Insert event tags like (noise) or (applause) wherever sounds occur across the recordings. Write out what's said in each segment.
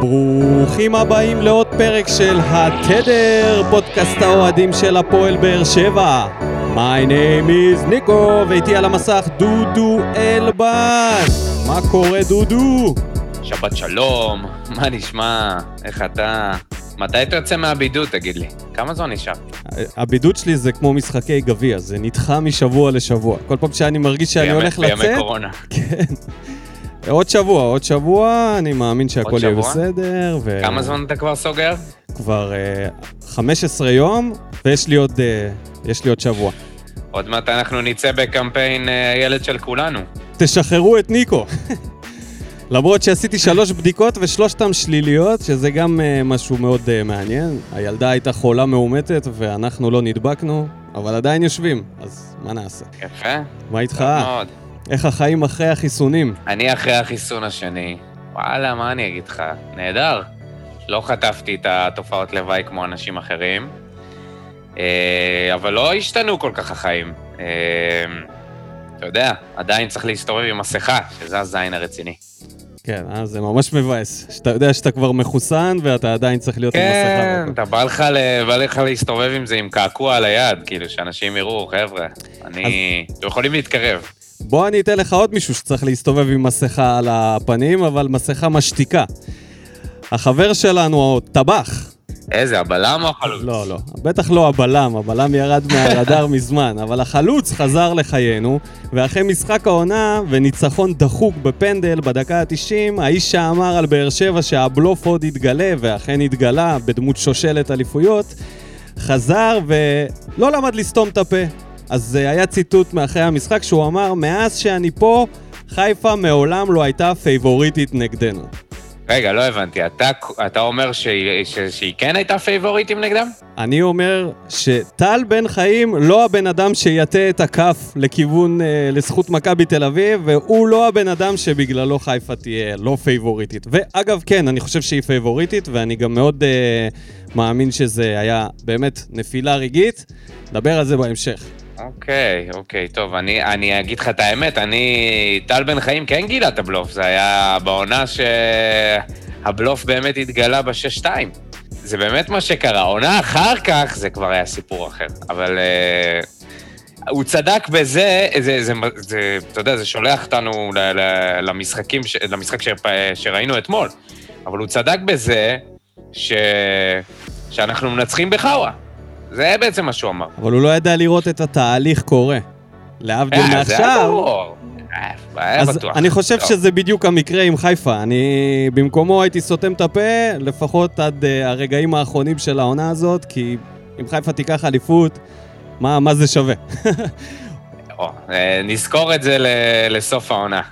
ברוכים הבאים לעוד פרק של התדר, פודקאסט האוהדים של הפועל באר שבע. My name is ניקו, ואיתי על המסך דודו אלבאס. מה קורה דודו? שבת שלום, מה נשמע? איך אתה? מתי אתה יוצא מהבידוד, תגיד לי? כמה זמן נשאר? הבידוד שלי זה כמו משחקי גביע, זה נדחה משבוע לשבוע. כל פעם שאני מרגיש שאני בימי- הולך לצאת... בימי קורונה. כן. עוד שבוע, עוד שבוע, אני מאמין שהכל יהיה? בסדר. ו... כמה זמן אתה כבר סוגר? כבר אה, 15 יום, ויש לי עוד, יש לי עוד שבוע. עוד מעט אנחנו נצא בקמפיין אה, הילד של כולנו. תשחררו את ניקו. (laughs) למרות שעשיתי שלוש בדיקות ושלושתן שליליות, שזה גם uh, משהו מאוד uh, מעניין. הילדה הייתה חולה מאומתת ואנחנו לא נדבקנו, אבל עדיין יושבים, אז מה נעשה? יפה. מה איתך? מאוד. איך החיים אחרי החיסונים? אני אחרי החיסון השני. וואלה, מה אני אגיד לך? נהדר. לא חטפתי את התופעות לוואי כמו אנשים אחרים, אה, אבל לא השתנו כל כך החיים. אה, אתה יודע, עדיין צריך להסתובב עם מסכה, שזה הזין הרציני. כן, אה, זה ממש מבאס. שאתה יודע שאתה כבר מחוסן ואתה עדיין צריך להיות עם כן, מסכה. אתה בא לך. בא לך להסתובב עם זה עם קעקוע על היד, כאילו, שאנשים יראו, חבר'ה, אני... אתם יכולים להתקרב. בוא אני אתן לך עוד מישהו שצריך להסתובב עם מסכה על הפנים, אבל מסכה משתיקה. החבר שלנו, טבח, איזה, הבלם או החלוץ? לא, לא. בטח לא הבלם, הבלם ירד מהרדאר (laughs) מזמן, אבל החלוץ חזר לחיינו, ואחרי משחק העונה וניצחון דחוק בפנדל בדקה ה-90, האיש שאמר על באר שבע שהבלוף עוד יתגלה, ואכן התגלה בדמות שושלת אליפויות, חזר ולא למד לסתום את הפה. אז זה היה ציטוט מאחרי המשחק שהוא אמר, מאז שאני פה, חיפה מעולם לא הייתה פייבוריטית נגדנו. רגע, לא הבנתי, אתה, אתה אומר שהיא, ש, שהיא כן הייתה פייבוריטים נגדם? אני אומר שטל בן חיים לא הבן אדם שיטה את הכף לכיוון, אה, לזכות מכבי תל אביב, והוא לא הבן אדם שבגללו חיפה תהיה לא פייבוריטית. ואגב, כן, אני חושב שהיא פייבוריטית, ואני גם מאוד אה, מאמין שזה היה באמת נפילה רגעית. נדבר על זה בהמשך. אוקיי, אוקיי, טוב, אני, אני אגיד לך את האמת, אני... טל בן חיים כן גילה את הבלוף, זה היה בעונה שהבלוף באמת התגלה ב-6-2. זה באמת מה שקרה. עונה אחר כך זה כבר היה סיפור אחר, אבל... Uh, הוא צדק בזה, זה, זה, זה, אתה יודע, זה שולח אותנו ל, ל, למשחקים, ש, למשחק ש, שראינו אתמול, אבל הוא צדק בזה ש, שאנחנו מנצחים בחאווה. זה בעצם מה שהוא אמר. אבל הוא לא ידע לראות את התהליך קורה. להבדיל אה, זה היה מעכשיו... ברור. אה, אז. אני חושב. שזה בדיוק המקרה עם חיפה. אני במקומו הייתי סותם את הפה, לפחות עד uh, הרגעים האחרונים של העונה הזאת, כי אם חיפה תיקח אליפות, מה, מה זה שווה? (laughs) או, אה, נזכור את זה ל- לסוף העונה.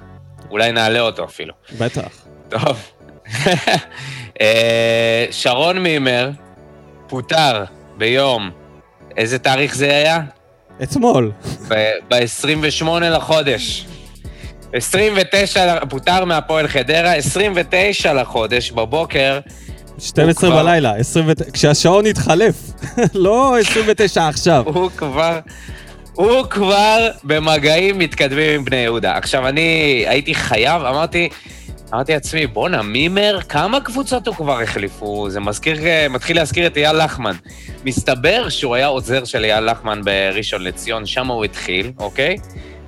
אולי נעלה אותו אפילו. בטח. טוב. (laughs) אה, שרון מימר פוטר ביום, איזה תאריך זה היה? אתמול. ב-28 לחודש. 29, ל- פוטר מהפועל חדרה, 29 לחודש, בבוקר, 12 כבר- בלילה, 29, כשהשעון התחלף, (laughs) לא 29 עכשיו. הוא כבר... הוא כבר במגעים מתקדמים עם בני יהודה. עכשיו, אני הייתי חייב, אמרתי, אמרתי לעצמי, בואנה, מימר, כמה קבוצות הוא כבר החליפו? זה מזכיר, מתחיל להזכיר את אייל לחמן. מסתבר שהוא היה עוזר של אייל לחמן בראשון לציון, שם הוא התחיל, אוקיי?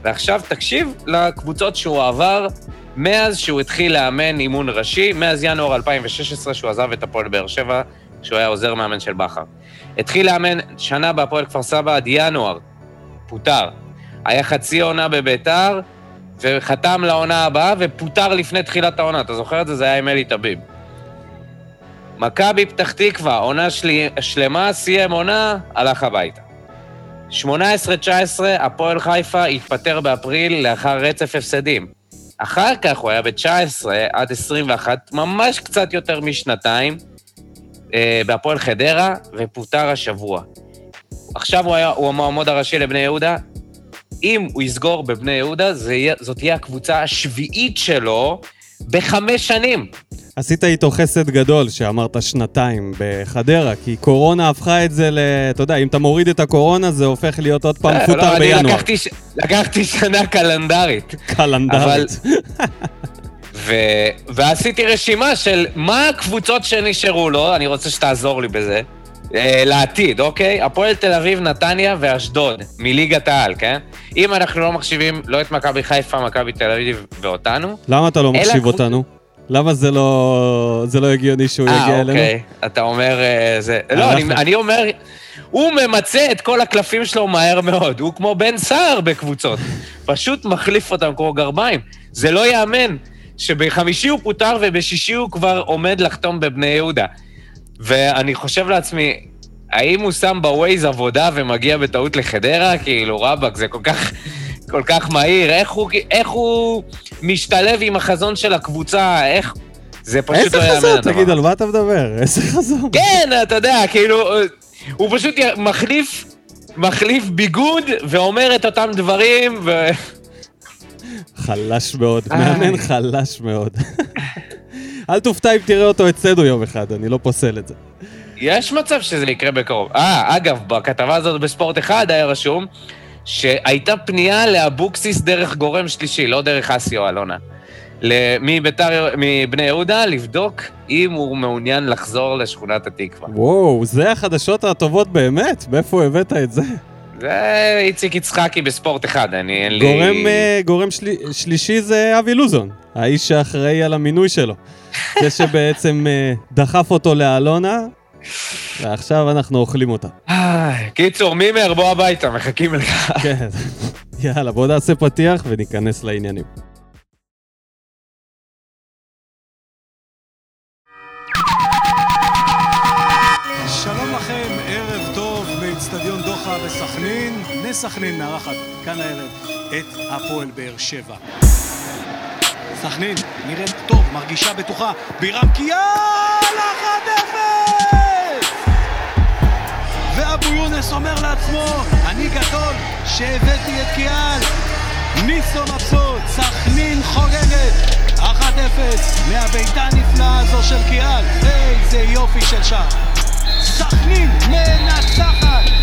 ועכשיו תקשיב לקבוצות שהוא עבר מאז שהוא התחיל לאמן אימון ראשי, מאז ינואר 2016, שהוא עזב את הפועל באר שבע, שהוא היה עוזר מאמן של בכר. התחיל לאמן שנה בהפועל כפר סבא עד ינואר, פוטר. היה חצי עונה בביתר, וחתם לעונה הבאה, ופוטר לפני תחילת העונה. אתה זוכר את זה? זה היה עם אלי טביב. מכבי פתח תקווה, עונה שלי, שלמה, סיים עונה, הלך הביתה. 18-19, הפועל חיפה התפטר באפריל לאחר רצף הפסדים. אחר כך הוא היה ב-19 עד 21, ממש קצת יותר משנתיים, אה, בהפועל חדרה, ופוטר השבוע. עכשיו הוא, היה, הוא המועמד הראשי לבני יהודה. אם הוא יסגור בבני יהודה, זאת תהיה הקבוצה השביעית שלו בחמש שנים. עשית איתו חסד גדול שאמרת שנתיים בחדרה, כי קורונה הפכה את זה ל... אתה יודע, אם אתה מוריד את הקורונה, זה הופך להיות עוד פעם אה, מפוטר לא, אני בינואר. לקחתי, ש- לקחתי שנה קלנדרית. קלנדרית. ו... ועשיתי רשימה של מה הקבוצות שנשארו לו, אני רוצה שתעזור לי בזה, אה, לעתיד, אוקיי? הפועל תל אביב, נתניה ואשדוד, מליגת העל, כן? אם אנחנו לא מחשיבים לא את מכבי חיפה, מכבי תל אביב ואותנו... למה אתה לא מחשיב אותנו? למה זה לא, זה לא הגיוני שהוא יגיע אה, אלינו? אוקיי. אתה אומר... אה, זה... לא, אני, אני אומר... הוא ממצה את כל הקלפים שלו מהר מאוד, הוא כמו בן סער בקבוצות. פשוט מחליף אותם כמו גרביים. זה לא ייאמן שבחמישי הוא פוטר ובשישי הוא כבר עומד לחתום בבני יהודה. ואני חושב לעצמי, האם הוא שם בווייז עבודה ומגיע בטעות לחדרה? כאילו, רבאק, זה כל כך, כל כך מהיר. איך הוא, איך הוא משתלב עם החזון של הקבוצה? איך... זה פשוט איזה לא ייאמן. חזון? הדבר. תגיד, על מה אתה מדבר? (laughs) איזה חזון? כן, אתה יודע, כאילו, אה, הוא פשוט מחליף, מחליף ביגוד ואומר את אותם דברים, ו... חלש מאוד. מאמן חלש מאוד. (laughs) אל תופתע אם תראה אותו אצלנו יום אחד, אני לא פוסל את זה. יש מצב שזה יקרה בקרוב. אה, אגב, בכתבה הזאת בספורט אחד היה רשום שהייתה פנייה לאבוקסיס דרך גורם שלישי, לא דרך אסי או אלונה. מביתר, מבני יהודה, לבדוק אם הוא מעוניין לחזור לשכונת התקווה. וואו, זה החדשות הטובות באמת? מאיפה הבאת את זה? זה איציק יצחקי בספורט אחד, אני אין לי... גורם, אה, גורם שלי, שלישי זה אבי לוזון, האיש שאחראי על המינוי שלו. זה שבעצם אה, דחף אותו לאלונה, ועכשיו אנחנו אוכלים אותה. קיצור, מימר, בוא הביתה, מחכים לך. כן. יאללה, בוא נעשה פתיח וניכנס לעניינים. שלום לכם, ערב טוב מאיצטדיון דוחה בסכנין. בני סכנין מארחת כאן הערב את הפועל באר שבע. סכנין נראית טוב, מרגישה בטוחה. בירם קיאל 1-0! ואבו יונס אומר לעצמו, אני גדול שהבאתי את קיאל. ניסו מבסוט, סכנין חוגגת. 1-0 מהבעיטה הנפלאה הזו של קיאל. איזה יופי של שער. סכנין מנצחת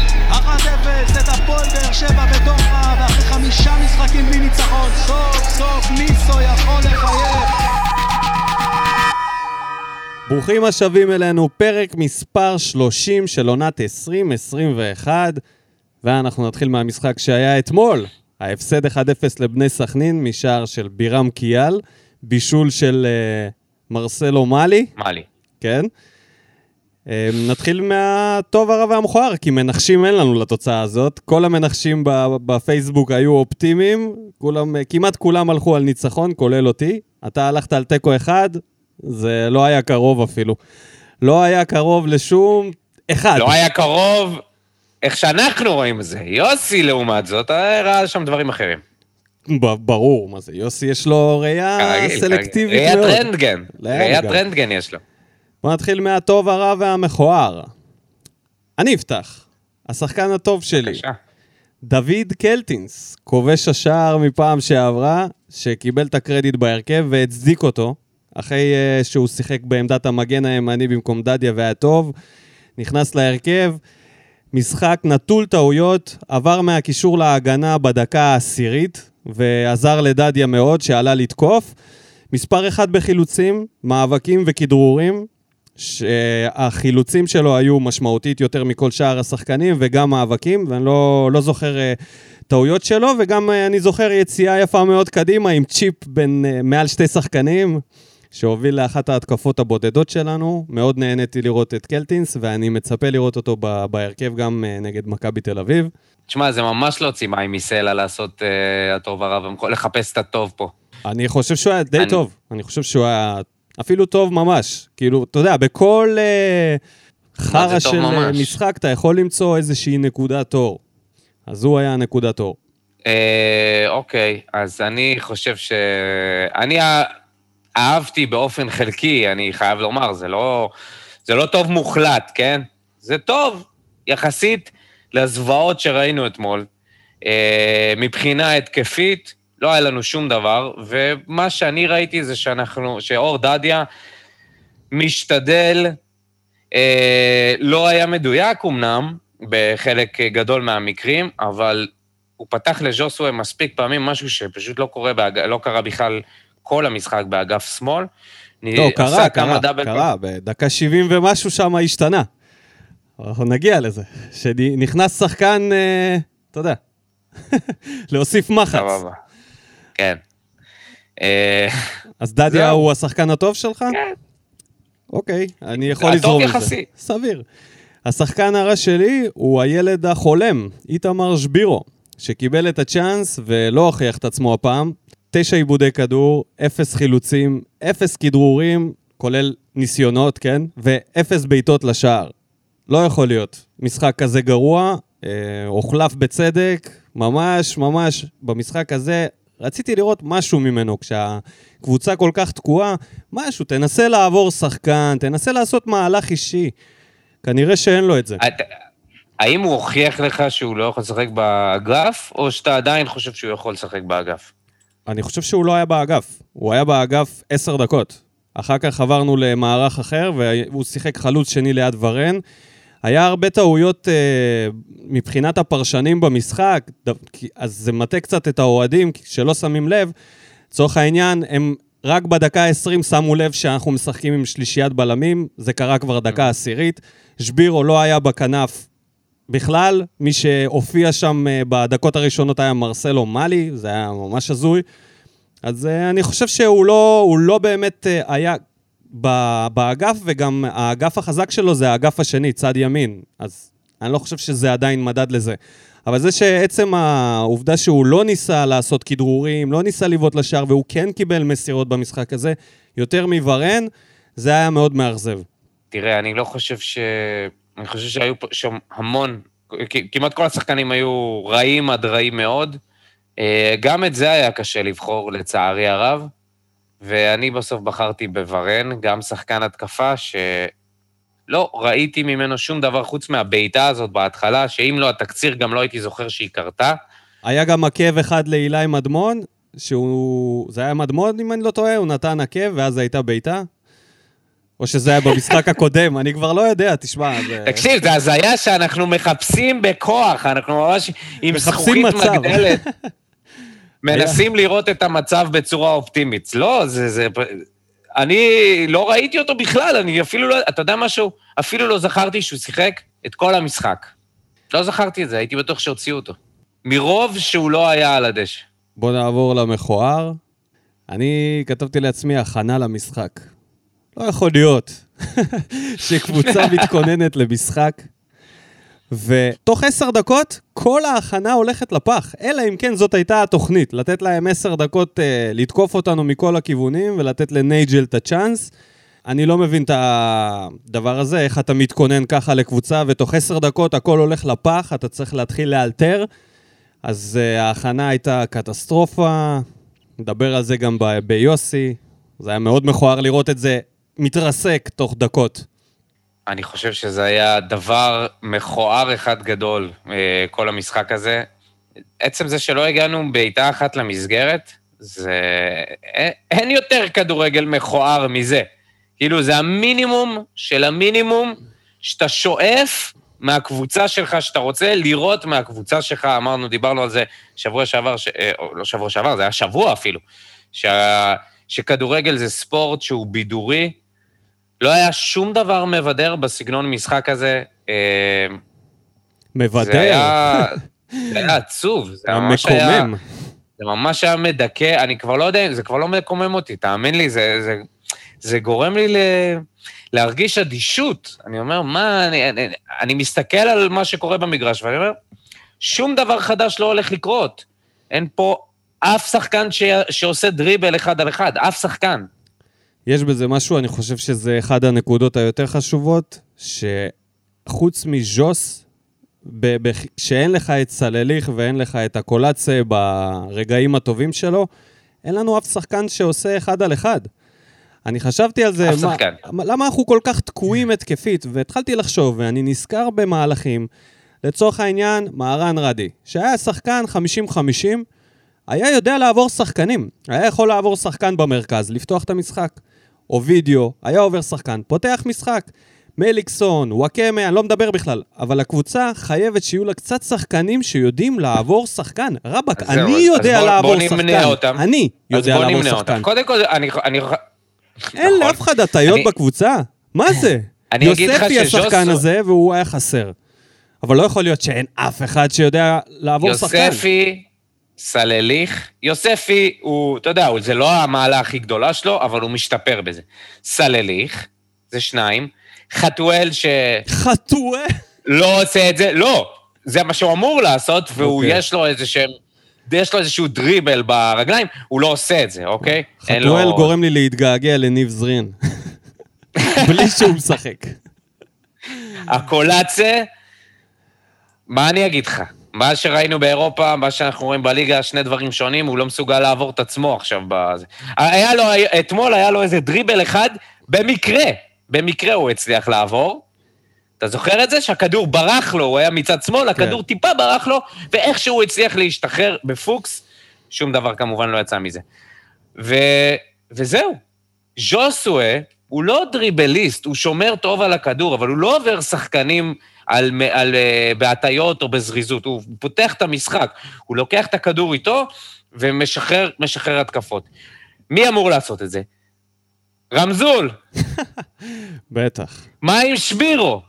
1-0 את הפועל באר שבע בדוחה ואחרי חמישה משחקים בלי ניצחון סוף סוף ניסו יכול לחייך ברוכים השבים אלינו, פרק מספר 30 של עונת 2021, ואנחנו נתחיל מהמשחק שהיה אתמול, ההפסד 1-0 לבני סכנין משער של בירם קיאל, בישול של uh, מרסלו מאלי, מה לי? כן? Um, נתחיל מהטוב הרע והמכוער, כי מנחשים אין לנו לתוצאה הזאת. כל המנחשים בפייסבוק היו אופטימיים, כולם, כמעט כולם הלכו על ניצחון, כולל אותי. אתה הלכת על תיקו אחד, זה לא היה קרוב אפילו. לא היה קרוב לשום אחד. לא היה קרוב איך שאנחנו רואים את זה. יוסי, לעומת זאת, ראה שם דברים אחרים. ברור, מה זה, יוסי יש לו ראייה סלקטיבית ראיית מאוד. רנטגן. לאן ראיית? רנטגן יש לו. בוא נתחיל מהטוב, הרע והמכוער. אני אפתח. השחקן הטוב שלי, בבקשה. דוד קלטינס, כובש השער מפעם שעברה, שקיבל את הקרדיט בהרכב והצדיק אותו, אחרי uh, שהוא שיחק בעמדת המגן הימני במקום דדיה והיה טוב, נכנס להרכב, משחק נטול טעויות, עבר מהקישור להגנה בדקה העשירית, ועזר לדדיה מאוד, שעלה לתקוף. מספר אחד בחילוצים, מאבקים וכדרורים, שהחילוצים שלו היו משמעותית יותר מכל שאר השחקנים, וגם מאבקים, ואני לא, לא זוכר uh, טעויות שלו, וגם uh, אני זוכר יציאה יפה מאוד קדימה עם צ'יפ בין uh, מעל שתי שחקנים, שהוביל לאחת ההתקפות הבודדות שלנו. מאוד נהניתי לראות את קלטינס, ואני מצפה לראות אותו ב- בהרכב גם uh, נגד מכבי תל אביב. תשמע, זה ממש להוציא מים מסלע לעשות uh, הטוב הרע לחפש את הטוב פה. אני חושב שהוא היה די אני- טוב. אני חושב שהוא היה אפילו טוב ממש. כאילו, אתה יודע, בכל אה, חרא של אה, ממש? משחק אתה יכול למצוא איזושהי נקודת אור. אז הוא היה נקודת אור. אה, אוקיי, אז אני חושב ש... אני אהבתי באופן חלקי, אני חייב לומר, זה לא, זה לא טוב מוחלט, כן? זה טוב יחסית לזוועות שראינו אתמול. אה, מבחינה התקפית, לא היה לנו שום דבר, ומה שאני ראיתי זה שאנחנו, שאור דדיה משתדל, אה, לא היה מדויק אמנם, בחלק גדול מהמקרים, אבל הוא פתח לז'וסווה מספיק פעמים משהו שפשוט לא קורה, בהג... לא קרה בכלל כל המשחק באגף שמאל. לא, קרה, קרה, קרה, בדקה 70 ומשהו שם השתנה. אנחנו נגיע לזה. שנכנס שחקן, אה, אתה יודע, (laughs) להוסיף מחץ. כן. אה, אז דדיה הוא השחקן הטוב שלך? כן. אוקיי, אני יכול לזרום את זה. סביר. השחקן הרע שלי הוא הילד החולם, איתמר שבירו, שקיבל את הצ'אנס ולא הוכיח את עצמו הפעם. תשע עיבודי כדור, אפס חילוצים, אפס כדרורים, כולל ניסיונות, כן? ואפס בעיטות לשער. לא יכול להיות. משחק כזה גרוע, אה, הוחלף בצדק, ממש ממש במשחק הזה רציתי לראות משהו ממנו, כשהקבוצה כל כך תקועה, משהו, תנסה לעבור שחקן, תנסה לעשות מהלך אישי. כנראה שאין לו את זה. האם הוא הוכיח לך שהוא לא יכול לשחק באגף, או שאתה עדיין חושב שהוא יכול לשחק באגף? אני חושב שהוא לא היה באגף. הוא היה באגף עשר דקות. אחר כך עברנו למערך אחר, והוא שיחק חלוץ שני ליד ורן. היה הרבה טעויות אה, מבחינת הפרשנים במשחק, אז זה מטה קצת את האוהדים, שלא שמים לב. לצורך העניין, הם רק בדקה ה-20 שמו לב שאנחנו משחקים עם שלישיית בלמים, זה קרה כבר דקה עשירית. שבירו לא היה בכנף בכלל, מי שהופיע שם אה, בדקות הראשונות היה מרסלו מאלי, זה היה ממש הזוי. אז אה, אני חושב שהוא לא, לא באמת אה, היה באגף, וגם האגף החזק שלו זה האגף השני, צד ימין. אז אני לא חושב שזה עדיין מדד לזה. אבל זה שעצם העובדה שהוא לא ניסה לעשות כדרורים, לא ניסה לבעוט לשער, והוא כן קיבל מסירות במשחק הזה, יותר מוורן, זה היה מאוד מאכזב. תראה, אני לא חושב ש... אני חושב שהיו שם המון, כמעט כל השחקנים היו רעים עד רעים מאוד. אה, גם את זה היה קשה לבחור, לצערי הרב. ואני בסוף בחרתי בוורן, גם שחקן התקפה, שלא ראיתי ממנו שום דבר חוץ מהבעיטה הזאת בהתחלה, שאם לא התקציר, גם לא הייתי זוכר שהיא קרתה. היה גם עקב אחד לאילי מדמון, שהוא... זה היה מדמון, אם אני לא טועה, הוא נתן עקב, ואז הייתה בעיטה. או שזה היה במשחק הקודם, אני כבר לא יודע, תשמע, זה... תקשיב, זה הזיה שאנחנו מחפשים בכוח, אנחנו ממש עם זכוכית מגדלת. מנסים לראות את המצב בצורה אופטימית. לא, זה, זה... אני לא ראיתי אותו בכלל, אני אפילו לא... אתה יודע משהו? אפילו לא זכרתי שהוא שיחק את כל המשחק. לא זכרתי את זה, הייתי בטוח שהוציאו אותו. מרוב שהוא לא היה על הדשא. בוא נעבור למכוער. אני כתבתי לעצמי הכנה למשחק. לא יכול להיות (laughs) שקבוצה (laughs) מתכוננת למשחק ותוך עשר דקות, כל ההכנה הולכת לפח. אלא אם כן זאת הייתה התוכנית, לתת להם עשר דקות אה, לתקוף אותנו מכל הכיוונים ולתת לנייג'ל את הצ'אנס. אני לא מבין את הדבר הזה, איך אתה מתכונן ככה לקבוצה, ותוך עשר דקות הכל הולך לפח, אתה צריך להתחיל לאלתר. אז uh, ההכנה הייתה קטסטרופה, נדבר על זה גם ביוסי. זה היה מאוד מכוער לראות את זה מתרסק תוך דקות. אני חושב שזה היה דבר מכוער אחד גדול, אה, כל המשחק הזה. עצם זה שלא הגענו בעיטה אחת למסגרת, זה... אין יותר כדורגל מכוער מזה. כאילו, זה המינימום של המינימום שאתה שואף מהקבוצה שלך, שאתה רוצה לראות מהקבוצה שלך. אמרנו, דיברנו על זה שבוע שעבר, ש... אה, לא שבוע שעבר, זה היה שבוע אפילו, שה... שכדורגל זה ספורט שהוא בידורי, לא היה שום דבר מבדר בסגנון משחק הזה. אה, מבדר? זה היה, (laughs) זה היה עצוב. זה ממש היה... זה ממש היה מדכא, אני כבר לא יודע, זה כבר לא מקומם אותי, תאמין לי, זה, זה, זה גורם לי ל, להרגיש אדישות. אני אומר, מה, אני, אני, אני מסתכל על מה שקורה במגרש, ואני אומר, שום דבר חדש לא הולך לקרות. אין פה אף שחקן ש, שעושה דריבל אחד על אחד, אף שחקן. יש בזה משהו, אני חושב שזה אחד הנקודות היותר חשובות, שחוץ מז'וס, שאין לך את סלליך ואין לך את הקולצה ברגעים הטובים שלו, אין לנו אף שחקן שעושה אחד על אחד. אני חשבתי על זה, אף מה, שחקן. למה אנחנו כל כך תקועים התקפית? והתחלתי לחשוב, ואני נזכר במהלכים, לצורך העניין, מהרן רדי, שהיה שחקן 50-50, היה יודע לעבור שחקנים. היה יכול לעבור שחקן במרכז, לפתוח את המשחק. או וידאו, היה עובר שחקן, פותח משחק. מליקסון, וואקמה, אני לא מדבר בכלל. אבל הקבוצה חייבת שיהיו לה קצת שחקנים שיודעים לעבור שחקן. רבאק, זהו, אני אז יודע בוא- לעבור בוא שחקן. אותם. אני יודע לעבור שחקן. אותם. קודם כל, אני... אני אין נכון. לאף אחד הטיות אני- בקבוצה. מה זה? יוספי השחקן שז'וסו- הזה, והוא היה חסר. אבל לא יכול להיות שאין אף אחד שיודע לעבור שחקן. יוספי, סלליך, יוספי הוא, אתה יודע, זה לא המעלה הכי גדולה שלו, אבל הוא משתפר בזה. סלליך, זה שניים. חתואל שלא חתואה. עושה את זה, לא, זה מה שהוא אמור לעשות, והוא, אוקיי. יש לו איזה שהם... יש לו איזשהו דריבל ברגליים, הוא לא עושה את זה, אוקיי? אין חתואל לו- גורם לי להתגעגע לניב זרין. (laughs) בלי שהוא משחק. הקולאצה, מה אני אגיד לך? מה שראינו באירופה, מה שאנחנו רואים בליגה, שני דברים שונים, הוא לא מסוגל לעבור את עצמו עכשיו בזה. היה לו, אתמול היה לו איזה דריבל אחד, במקרה, במקרה הוא הצליח לעבור. אתה זוכר את זה? שהכדור ברח לו, הוא היה מצד שמאל, הכדור טיפה ברח לו, ואיכשהו הוא הצליח להשתחרר בפוקס, שום דבר כמובן לא יצא מזה. ו... וזהו. ז'וסואה הוא לא דריבליסט, הוא שומר טוב על הכדור, אבל הוא לא עובר שחקנים על, על, אה, בהטיות או בזריזות, הוא פותח את המשחק, הוא לוקח את הכדור איתו ומשחרר משחרר התקפות. מי אמור לעשות את זה? רמזול, (laughs) בטח. מה עם שבירו?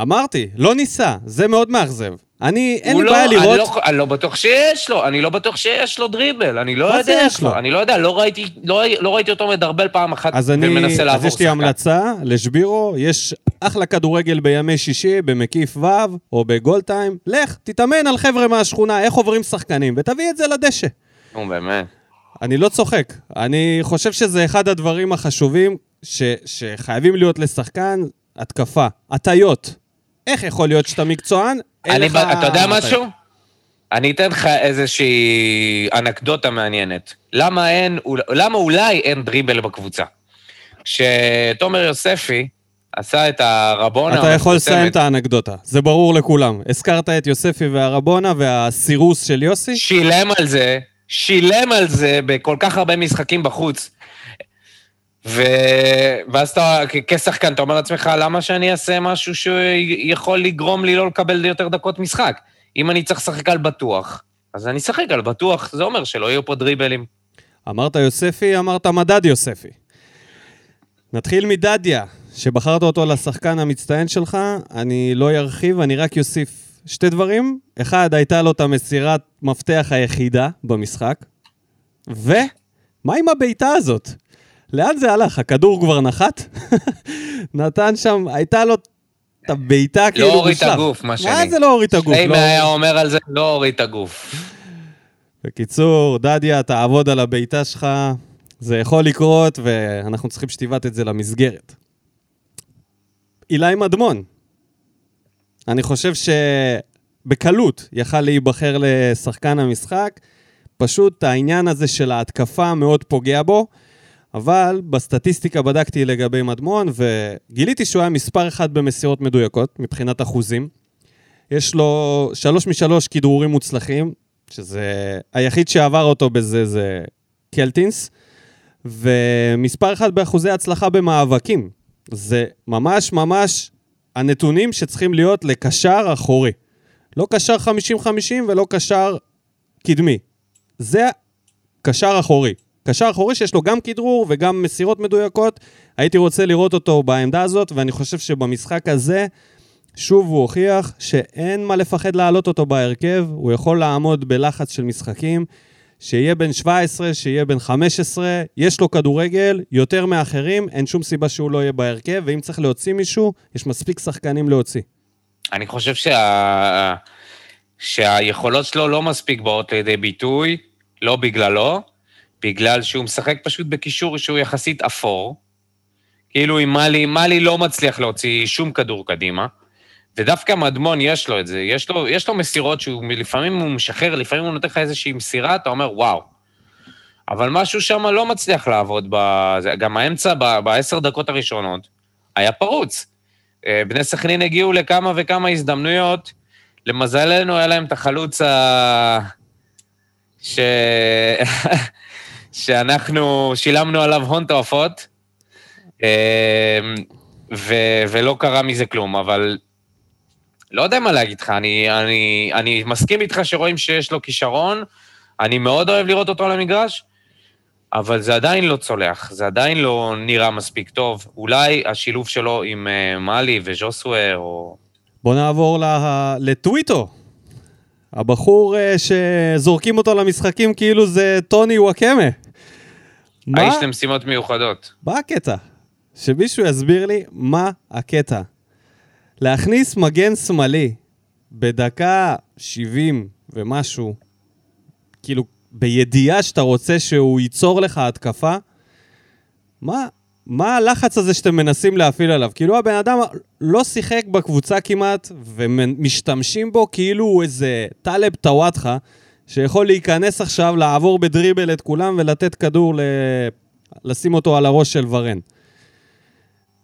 אמרתי, לא ניסה, זה מאוד מאכזב. אני, אין לי לא- בעיה אני לראות... לא, אני לא בטוח שיש לו, אני לא בטוח שיש לו דריבל, אני לא יודע איך לו? אני לא יודע, לא ראיתי, לא, לא ראיתי אותו מדרבל פעם אחת אז אני, ומנסה אז לעבור יש לי המלצה לשבירו, יש אחלה כדורגל בימי שישי, במקיף ו' או בגולדטיים. לך, תתאמן על חבר'ה מהשכונה, איך עוברים שחקנים, ותביא את זה לדשא. נו, באמת. אני לא צוחק. אני חושב שזה אחד הדברים החשובים ש, שחייבים להיות לשחקן, התקפה. הטיות. איך יכול להיות שאתה מקצוען? אני, לך... אתה יודע. משהו? אני אתן לך איזושהי אנקדוטה מעניינת. למה אין, למה אולי אין דריבל בקבוצה? כשתומר יוספי עשה את הרבונה אתה יכול לסיים את האנקדוטה, זה ברור לכולם. הזכרת את יוספי והרבונה והסירוס של יוסי? שילם על זה, שילם על זה בכל כך הרבה משחקים בחוץ. ו... ואז אתה, כשחקן, אתה אומר לעצמך, למה שאני אעשה משהו שיכול לגרום לי לא לקבל יותר דקות משחק? אם אני צריך לשחק על בטוח, אז אני אשחק על בטוח, זה אומר שלא יהיו פה דריבלים. אמרת יוספי, אמרת מדד יוספי. נתחיל מדדיה, שבחרת אותו לשחקן המצטיין שלך, אני לא ארחיב, אני רק אוסיף שתי דברים. אחד, הייתה לו את המסירת מפתח היחידה במשחק, ומה עם הבעיטה הזאת? לאן זה הלך? הכדור כבר נחת? (laughs) נתן שם, הייתה לו את הבעיטה כאילו לא הוריד את. הגוף, מה מה שאני. זה לא הוריד את הגוף? אם לא- היה אומר על זה, לא הוריד את הגוף. בקיצור, דדיה, תעבוד על הבעיטה שלך, זה יכול לקרות, ואנחנו צריכים שתבעט את זה למסגרת. אילי מדמון, אני חושב שבקלות יכל להיבחר לשחקן המשחק, פשוט העניין הזה של ההתקפה מאוד פוגע בו, אבל בסטטיסטיקה בדקתי לגבי מדמון, וגיליתי שהוא היה מספר אחד במסירות מדויקות, מבחינת אחוזים. יש לו שלוש משלוש כדרורים מוצלחים, שזה... היחיד שעבר אותו בזה זה קלטינס, ומספר אחד באחוזי הצלחה במאבקים. זה ממש ממש הנתונים שצריכים להיות לקשר אחורי. לא קשר 50-50 ולא קשר קדמי. זה קשר אחורי. קשר אחורי שיש לו גם כדרור וגם מסירות מדויקות. הייתי רוצה לראות אותו בעמדה הזאת, ואני חושב שבמשחק הזה, שוב הוא הוכיח שאין מה לפחד להעלות אותו בהרכב, הוא יכול לעמוד בלחץ של משחקים, שיהיה בן 17, שיהיה בן 15, יש לו כדורגל יותר מאחרים, אין שום סיבה שהוא לא יהיה בהרכב, ואם צריך להוציא מישהו, יש מספיק שחקנים להוציא. אני חושב שה... שהיכולות שלו לא מספיק באות לידי ביטוי, לא בגללו, בגלל שהוא משחק פשוט בקישור שהוא יחסית אפור. כאילו אם מאלי, מאלי לא מצליח להוציא שום כדור קדימה, ודווקא מדמון יש לו את זה, יש לו, יש לו מסירות שהוא, לפעמים הוא משחרר, לפעמים הוא נותן לך איזושהי מסירה, אתה אומר, וואו. אבל משהו שם לא מצליח לעבוד, בזה. גם האמצע, בעשר דקות הראשונות, היה פרוץ. אה, בני סכנין הגיעו לכמה וכמה הזדמנויות, למזלנו היה להם את החלוץ ה... ש... שאנחנו שילמנו עליו הון תועפות. ו- ולא קרה מזה כלום, אבל לא יודע מה להגיד לך, אני, אני, אני מסכים איתך שרואים שיש לו כישרון, אני מאוד אוהב לראות אותו על המגרש, אבל זה עדיין לא צולח, זה עדיין לא נראה מספיק טוב. אולי השילוב שלו עם uh, מאלי וז'וסווה, או... בוא נעבור לה... לטוויטו. הבחור uh, שזורקים אותו למשחקים כאילו זה טוני וואקמה. האיש למשימות מיוחדות. מה הקטע? שמישהו יסביר לי מה הקטע. להכניס מגן שמאלי בדקה 70 ומשהו, כאילו, בידיעה שאתה רוצה שהוא ייצור לך התקפה, מה, מה הלחץ הזה שאתם מנסים להפעיל עליו? כאילו הבן אדם לא שיחק בקבוצה כמעט, ומשתמשים בו כאילו הוא איזה טלב טוואטחה, שיכול להיכנס עכשיו, לעבור בדריבל את כולם ולתת כדור, ל... לשים אותו על הראש של ורן.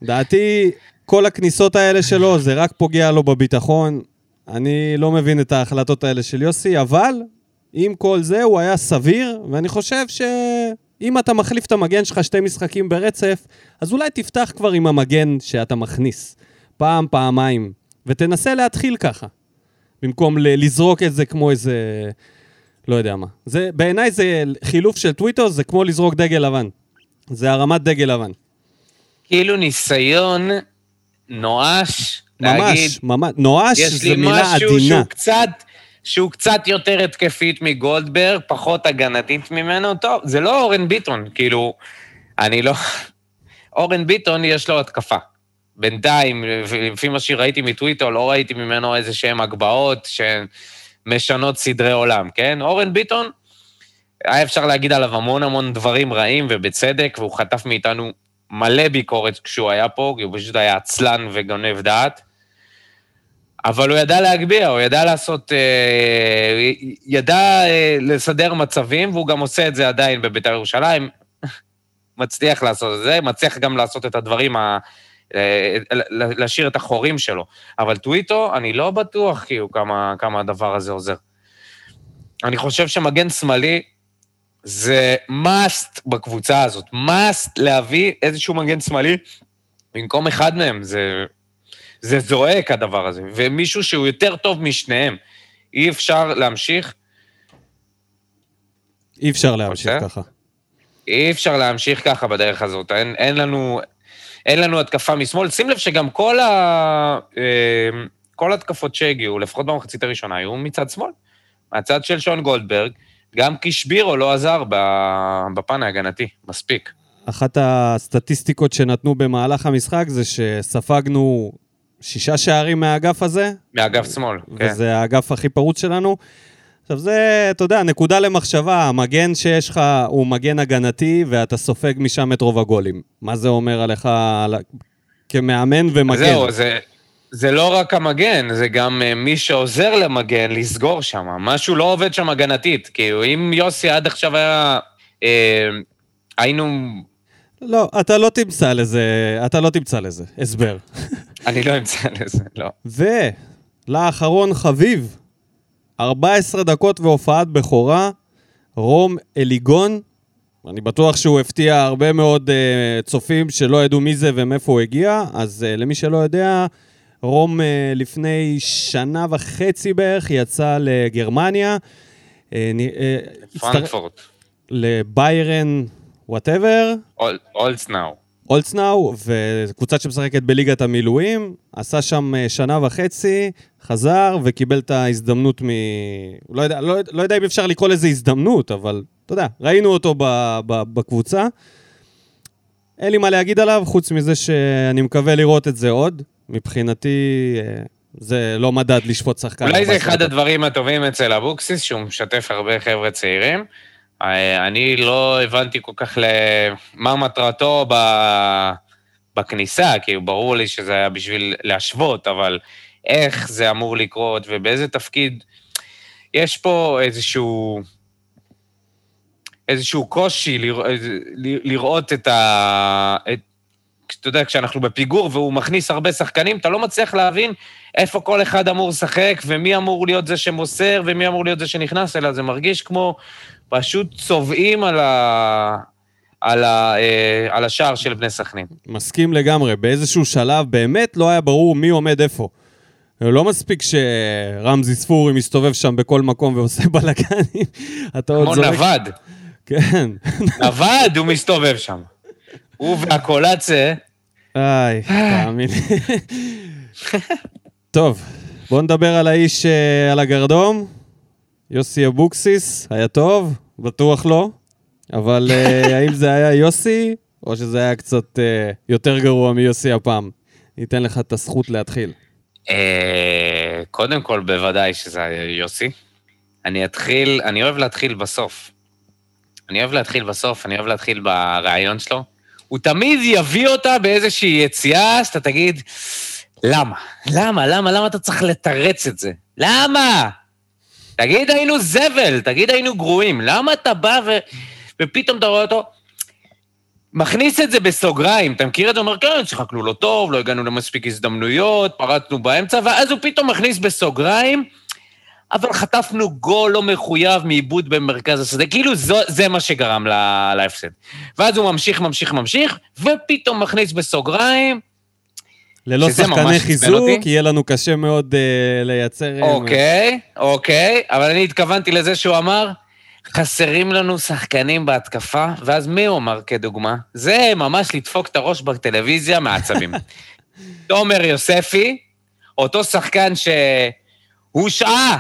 דעתי, כל הכניסות האלה שלו, זה רק פוגע לו בביטחון. אני לא מבין את ההחלטות האלה של יוסי, אבל עם כל זה הוא היה סביר, ואני חושב שאם אתה מחליף את המגן שלך שתי משחקים ברצף, אז אולי תפתח כבר עם המגן שאתה מכניס. פעם, פעמיים, ותנסה להתחיל ככה. במקום לזרוק את זה כמו איזה... לא יודע מה. זה, בעיניי זה חילוף של טוויטר, זה כמו לזרוק דגל לבן. זה הרמת דגל לבן. כאילו ניסיון נואש, ממש, להגיד... ממש, נואש זה מילה עדינה. יש לי משהו שהוא קצת, שהוא קצת יותר התקפית מגולדברג, פחות הגנתית ממנו, טוב, זה לא אורן ביטון, כאילו, אני לא... אורן ביטון יש לו התקפה. בינתיים, לפי מה שראיתי מטוויטר, לא ראיתי ממנו איזה שהם הגבהות שמשנות סדרי עולם, כן? אורן ביטון, היה אפשר להגיד עליו המון המון דברים רעים, ובצדק, והוא חטף מאיתנו מלא ביקורת כשהוא היה פה, כי הוא פשוט היה עצלן וגונב דעת. אבל הוא ידע להגביה, הוא ידע לעשות, אה, ידע אה, לסדר מצבים, והוא גם עושה את זה עדיין בבית"ר ירושלים. (laughs) מצליח לעשות את זה, מצליח גם לעשות את הדברים, להשאיר את החורים שלו. אבל טוויטו, אני לא בטוח כאילו כמה, כמה הדבר הזה עוזר. אני חושב שמגן שמאלי זה must בקבוצה הזאת, must להביא איזשהו מגן שמאלי במקום אחד מהם, זה, זה זועק הדבר הזה, ומישהו שהוא יותר טוב משניהם. אי אפשר להמשיך. אי אפשר להמשיך ככה. אי אפשר להמשיך ככה בדרך הזאת, אין, אין לנו... אין לנו התקפה משמאל. שים לב שגם כל, ה... אה, כל התקפות שהגיעו, לפחות במחצית הראשונה, היו מצד שמאל. מהצד של שון גולדברג, גם קישבירו לא עזר בפן ההגנתי, מספיק. אחת הסטטיסטיקות שנתנו במהלך המשחק זה שספגנו שישה שערים מהאגף הזה. מאגף שמאל, כן. וזה האגף הכי פרוץ שלנו. עכשיו זה, אתה יודע, נקודה למחשבה, המגן שיש לך הוא מגן הגנתי ואתה סופג משם את רוב הגולים. מה זה אומר עליך כמאמן ומגן? זהו, זה, זה לא רק המגן, זה גם אה, מי שעוזר למגן לסגור שם. משהו לא עובד שם הגנתית. כאילו, אם יוסי עד עכשיו היה... אה, היינו... לא, אתה לא תמצא לזה, אתה לא תמצא לזה הסבר. (laughs) אני לא אמצא לזה, לא. ולאחרון חביב, 14 דקות והופעת בכורה, רום אליגון. אני בטוח שהוא הפתיע הרבה מאוד uh, צופים שלא ידעו מי זה ומאיפה הוא הגיע, אז uh, למי שלא יודע, רום uh, לפני שנה וחצי בערך יצא לגרמניה. פרנקפורט. לביירן, וואטאבר. אולצנאו. אולצנאו, וקבוצה שמשחקת בליגת המילואים, עשה שם שנה וחצי, חזר וקיבל את ההזדמנות מ... לא יודע, לא, לא יודע אם אפשר לקרוא לזה הזדמנות, אבל אתה יודע, ראינו אותו ב, ב, בקבוצה. אין לי מה להגיד עליו, חוץ מזה שאני מקווה לראות את זה עוד. מבחינתי, אה, זה לא מדד לשפוט שחקן. אולי זה אחד הדברים הטובים אצל אבוקסיס, שהוא משתף הרבה חבר'ה צעירים. אה, אני לא הבנתי כל כך למה מטרתו. בכניסה, כי ברור לי שזה היה בשביל להשוות, אבל איך זה אמור לקרות ובאיזה תפקיד. יש פה איזשהו... איזשהו קושי לרא... לראות את ה... את... אתה יודע, כשאנחנו בפיגור והוא מכניס הרבה שחקנים, אתה לא מצליח להבין איפה כל אחד אמור לשחק, ומי אמור להיות זה שמוסר, ומי אמור להיות זה שנכנס, אלא זה מרגיש כמו פשוט צובעים על, ה... על, ה, אה, על השער של בני סכנין. מסכים לגמרי. באיזשהו שלב באמת לא היה ברור מי עומד איפה. לא מספיק שרמזי ספורי מסתובב שם בכל מקום ועושה בלאגנים. (laughs) אתה עוד כמו זורק... נווד. (laughs) כן. נווד, הוא מסתובב שם. הוא והקולצה. איי, תאמין לי. (laughs) טוב, בואו נדבר על האיש אה, על הגרדום. יוסי אבוקסיס, היה טוב? בטוח לא. אבל אה, (laughs) האם זה היה יוסי, או שזה היה קצת אה, יותר גרוע מיוסי הפעם? ניתן לך את הזכות להתחיל. אה, קודם כל, בוודאי שזה היה יוסי. אני אתחיל, אני אוהב להתחיל בסוף. אני אוהב להתחיל בסוף, אני אוהב להתחיל ברעיון שלו. הוא תמיד יביא אותה באיזושהי יציאה, שאתה תגיד, למה? למה? למה? למה אתה צריך לתרץ את זה? למה? תגיד היינו זבל, תגיד היינו גרועים. למה אתה בא ו... ופתאום אתה רואה אותו, מכניס את זה בסוגריים, אתה מכיר את זה? אומר, כן, שיחקנו לא טוב, לא הגענו למספיק הזדמנויות, פרצנו באמצע, ואז הוא פתאום מכניס בסוגריים, אבל חטפנו גול לא מחויב מעיבוד במרכז השדה, כאילו זו, זה מה שגרם לה, להפסד. ואז הוא ממשיך, ממשיך, ממשיך, ופתאום מכניס בסוגריים, ללא שחקני חיזוק. יהיה לנו קשה מאוד אה, לייצר... אה, אוקיי, אוקיי, אבל אני התכוונתי לזה שהוא אמר, חסרים לנו שחקנים בהתקפה, ואז מי הוא אמר כדוגמה? זה ממש לדפוק את הראש בטלוויזיה מעצבים. (laughs) תומר יוספי, אותו שחקן שהושעה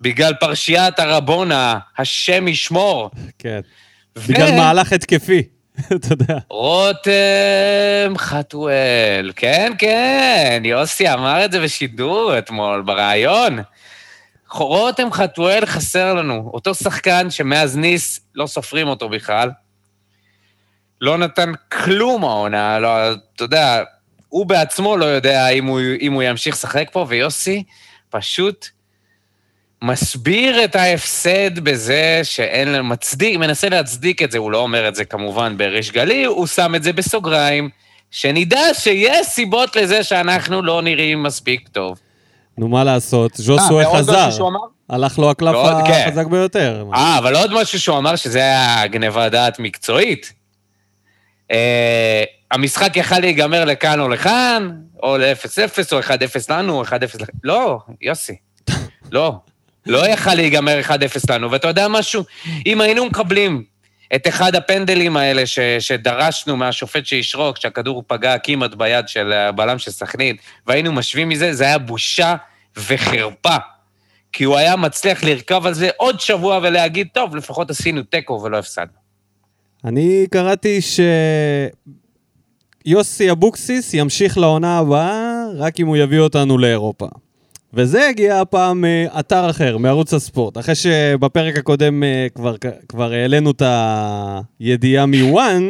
בגלל פרשיית הרבונה, השם ישמור. כן. בגלל ו- מהלך התקפי, (laughs) אתה יודע. רותם חתואל, כן, כן, יוסי אמר את זה בשידור אתמול, בריאיון. רותם חתואל חסר לנו, אותו שחקן שמאז ניס לא סופרים אותו בכלל. לא נתן כלום העונה, לא, אתה יודע, הוא בעצמו לא יודע אם הוא, אם הוא ימשיך לשחק פה, ויוסי פשוט מסביר את ההפסד בזה שאין מצדיק, מנסה להצדיק את זה, הוא לא אומר את זה כמובן בריש גלי, הוא שם את זה בסוגריים, שנדע שיש סיבות לזה שאנחנו לא נראים מספיק טוב. נו, מה לעשות? אה, ז'וסווה משהו חזר. הלך לו הקלף כן. החזק ביותר. אה, אבל עוד משהו שהוא אמר שזה היה גניבת דעת מקצועית. אה, המשחק יכל להיגמר לכאן או לכאן, או ל-0-0, או 1-0 לנו, או 1-0 לכאן. לא, יוסי, לא. לא יכל להיגמר 1-0 לנו. ואתה יודע משהו? אם היינו מקבלים את אחד הפנדלים האלה ש, שדרשנו מהשופט שישרוק, שהכדור פגע כמעט ביד של הבלם של סכנין, והיינו משווים מזה, זה היה בושה וחרפה. כי הוא היה מצליח לרכב על זה עוד שבוע ולהגיד, טוב, לפחות עשינו תיקו ולא הפסדנו. אני קראתי שיוסי אבוקסיס ימשיך לעונה הבאה רק אם הוא יביא אותנו לאירופה. וזה הגיע הפעם מאתר אחר, מערוץ הספורט. אחרי שבפרק הקודם אה, כבר, כבר העלינו את הידיעה מוואן,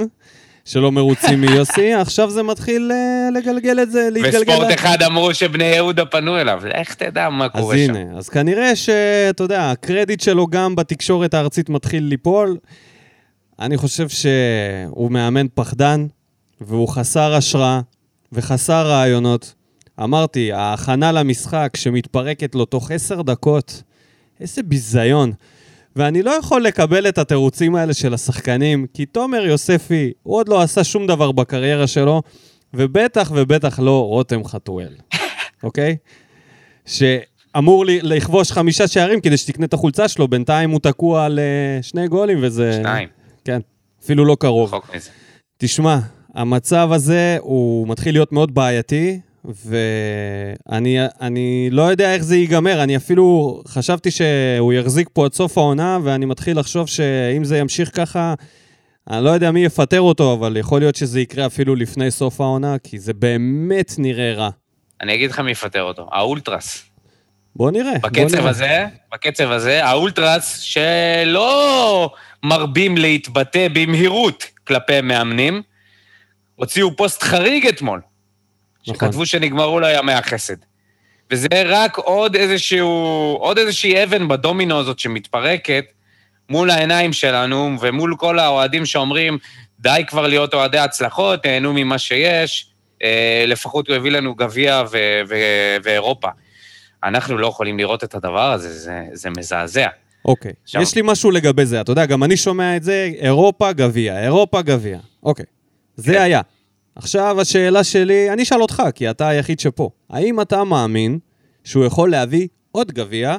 שלא מרוצים (laughs) מיוסי, עכשיו זה מתחיל אה, לגלגל את זה, להתגלגל... וספורט אחד אמרו שבני יהודה פנו אליו, לך תדע מה אז קורה שם. הנה, אז כנראה שאתה יודע, הקרדיט שלו גם בתקשורת הארצית מתחיל ליפול. אני חושב שהוא מאמן פחדן, והוא חסר השראה וחסר רעיונות. אמרתי, ההכנה למשחק שמתפרקת לו תוך עשר דקות, איזה ביזיון. ואני לא יכול לקבל את התירוצים האלה של השחקנים, כי תומר יוספי, הוא עוד לא עשה שום דבר בקריירה שלו, ובטח ובטח לא רותם חתואל, (laughs) אוקיי? שאמור לי- לכבוש חמישה שערים כדי שתקנה את החולצה שלו, בינתיים הוא תקוע על אה, שני גולים וזה... שניים, כן, אפילו לא קרוב. תשמע, המצב הזה הוא מתחיל להיות מאוד בעייתי, ואני אני לא יודע איך זה ייגמר. אני אפילו חשבתי שהוא יחזיק פה עד סוף העונה, ואני מתחיל לחשוב שאם זה ימשיך ככה, אני לא יודע מי יפטר אותו, אבל יכול להיות שזה יקרה אפילו לפני סוף העונה, כי זה באמת נראה רע. אני אגיד לך מי יפטר אותו, האולטרס. בוא נראה. בוא בקצב נראה. הזה, בקצב הזה, האולטרס שלא מרבים להתבטא במהירות כלפי מאמנים, הוציאו פוסט חריג אתמול, נכון. שכתבו שנגמרו לה ימי החסד. וזה רק עוד איזשהו, עוד איזושהי אבן בדומינו הזאת שמתפרקת מול העיניים שלנו, ומול כל האוהדים שאומרים, די כבר להיות אוהדי הצלחות, תהנו ממה שיש, אה, לפחות הוא הביא לנו גביע ו- ו- ואירופה. אנחנו לא יכולים לראות את הדבר הזה, זה, זה מזעזע. אוקיי, שם. יש לי משהו לגבי זה. אתה יודע, גם אני שומע את זה, אירופה, גביע, אירופה, גביע. אוקיי, זה כן. היה. עכשיו השאלה שלי, אני אשאל אותך, כי אתה היחיד שפה. האם אתה מאמין שהוא יכול להביא עוד גביע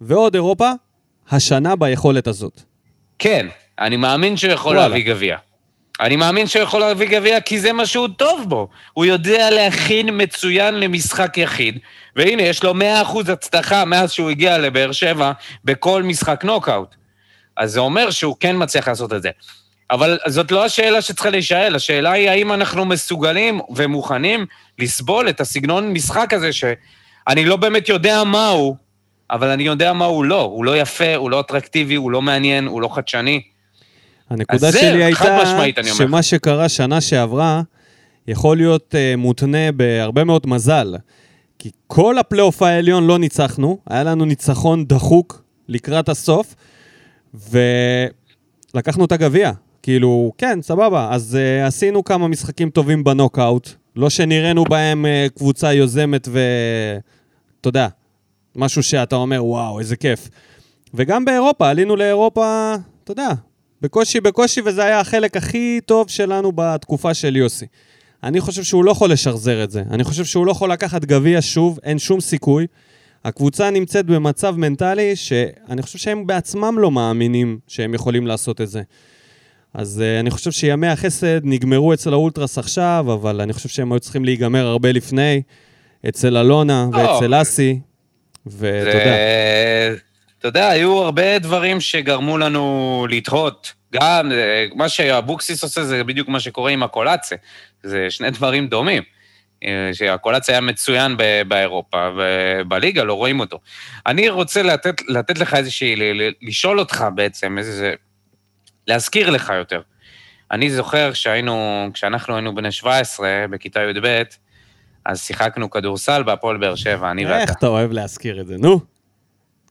ועוד אירופה השנה ביכולת הזאת? כן, אני מאמין שהוא יכול וואלה. להביא גביע. אני מאמין שהוא יכול להביא גביע כי זה מה שהוא טוב בו. הוא יודע להכין מצוין למשחק יחיד, והנה, יש לו 100% הצלחה מאז שהוא הגיע לבאר שבע בכל משחק נוקאוט. אז זה אומר שהוא כן מצליח לעשות את זה. אבל זאת לא השאלה שצריכה להישאל, השאלה היא האם אנחנו מסוגלים ומוכנים לסבול את הסגנון משחק הזה, שאני לא באמת יודע מה הוא, אבל אני יודע מה הוא לא. הוא לא יפה, הוא לא אטרקטיבי, הוא לא מעניין, הוא לא חדשני. הנקודה שלי הייתה משמעית. שמה שקרה שנה שעברה יכול להיות uh, מותנה בהרבה מאוד מזל. כי כל הפלייאוף העליון לא ניצחנו, היה לנו ניצחון דחוק לקראת הסוף, ולקחנו את הגביע. כאילו, כן, סבבה, אז uh, עשינו כמה משחקים טובים בנוקאוט, לא שנראינו בהם uh, קבוצה יוזמת ואתה יודע, משהו שאתה אומר, וואו, איזה כיף. וגם באירופה, עלינו לאירופה, אתה יודע, בקושי בקושי, וזה היה החלק הכי טוב שלנו בתקופה של יוסי. אני חושב שהוא לא יכול לשחזר את זה. אני חושב שהוא לא יכול לקחת גביע שוב, אין שום סיכוי. הקבוצה נמצאת במצב מנטלי שאני חושב שהם בעצמם לא מאמינים שהם יכולים לעשות את זה. אז uh, אני חושב שימי החסד נגמרו אצל האולטרס עכשיו, אבל אני חושב שהם היו צריכים להיגמר הרבה לפני, אצל אלונה ואצל אסי, ואתה יודע. אתה יודע, היו הרבה דברים שגרמו לנו לתהות. גם אה, מה שאבוקסיס עושה זה בדיוק מה שקורה עם הקולאצה. זה שני דברים דומים. אה, שהקולאצה היה מצוין באירופה, ובליגה לא רואים אותו. אני רוצה לתת, לתת לך איזושהי, לשאול אותך בעצם, איזה... להזכיר לך יותר. אני זוכר שהיינו, כשאנחנו היינו בני 17, בכיתה י"ב, אז שיחקנו כדורסל בהפועל באר שבע, אני ואתה. איך אתה אוהב להזכיר את זה, נו.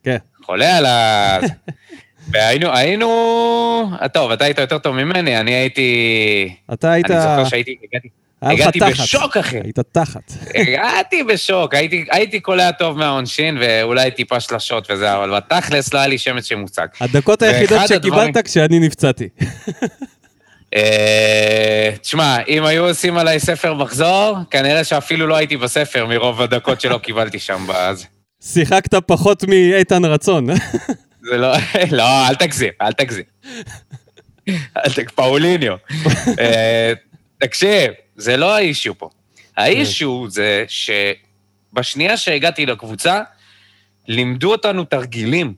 כן. חולה על ה... והיינו, היינו... טוב, אתה היית יותר טוב ממני, אני הייתי... אתה היית... אני זוכר שהייתי... הגעתי. בשוק, אחי. היית תחת. הגעתי בשוק, הייתי, הייתי קולע טוב מהעונשין, ואולי טיפה שלשות וזה, אבל בתכלס לא היה לי שמץ שמוצג. הדקות היחידות הדברים- שקיבלת כשאני נפצעתי. אה, תשמע, אם היו עושים עליי ספר מחזור, כנראה שאפילו לא הייתי בספר מרוב הדקות שלא קיבלתי שם. בזה. שיחקת פחות מאיתן רצון. זה לא, (laughs) לא, אל תגזים, אל תגזים. (laughs) פאוליניו. אה, תקשיב, זה לא האישיו פה. האישיו זה שבשנייה שהגעתי לקבוצה, לימדו אותנו תרגילים.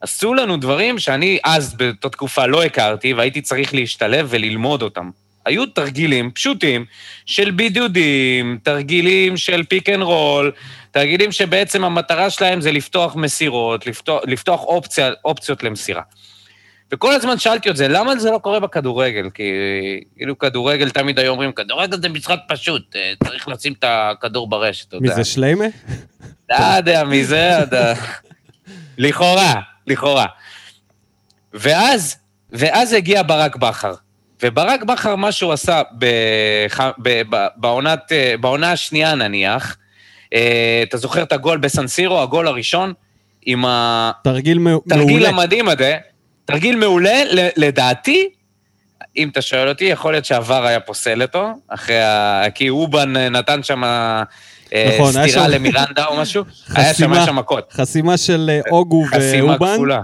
עשו לנו דברים שאני אז באותה תקופה לא הכרתי, והייתי צריך להשתלב וללמוד אותם. היו תרגילים פשוטים של בידודים, תרגילים של pick and roll, תרגילים שבעצם המטרה שלהם זה לפתוח מסירות, לפתוח, לפתוח אופציה, אופציות למסירה. וכל הזמן שאלתי את זה, למה זה לא קורה בכדורגל? כי כאילו כדורגל תמיד היו אומרים, כדורגל זה משחק פשוט, אה, צריך לשים את הכדור ברשת, אתה מי יודע. זה שליימה? לא יודע, מי זה. לכאורה, לכאורה. ואז, ואז הגיע ברק בכר. וברק בכר, מה שהוא עשה בח... ב... ב... בעונת... אה, בעונה השנייה נניח, אה, אתה זוכר את הגול בסנסירו, הגול הראשון, עם התרגיל מעולה. המדהים הזה, תרגיל מעולה, לדעתי, אם אתה שואל אותי, יכול להיות שעבר היה פוסל אותו, אחרי ה... כי אובן אה, נתן שם אה, נכון, היה סטירה שם- למירנדה או משהו. היה שם, חסימה. היה שם מכות. חסימה של אה, אוגו חסימה ואובן. כפולה.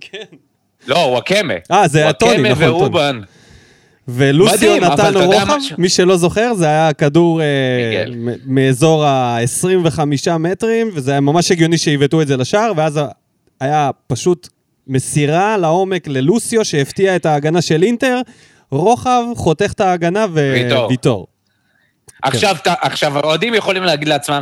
כן. לא, וואקמה. אה, זה היה טוני, נכון, טוני. ואובן. ולוסיו נתן רוחב? מי שלא זוכר, זה היה כדור אה. מ- מאזור ה-25 מטרים, וזה היה ממש הגיוני שעיוותו את זה לשער, ואז היה פשוט מסירה לעומק ללוסיו, שהפתיע את ההגנה של אינטר, רוחב, חותך את ההגנה ויטור. וויטור. עכשיו, אתה- עכשיו, האוהדים יכולים להגיד לעצמם,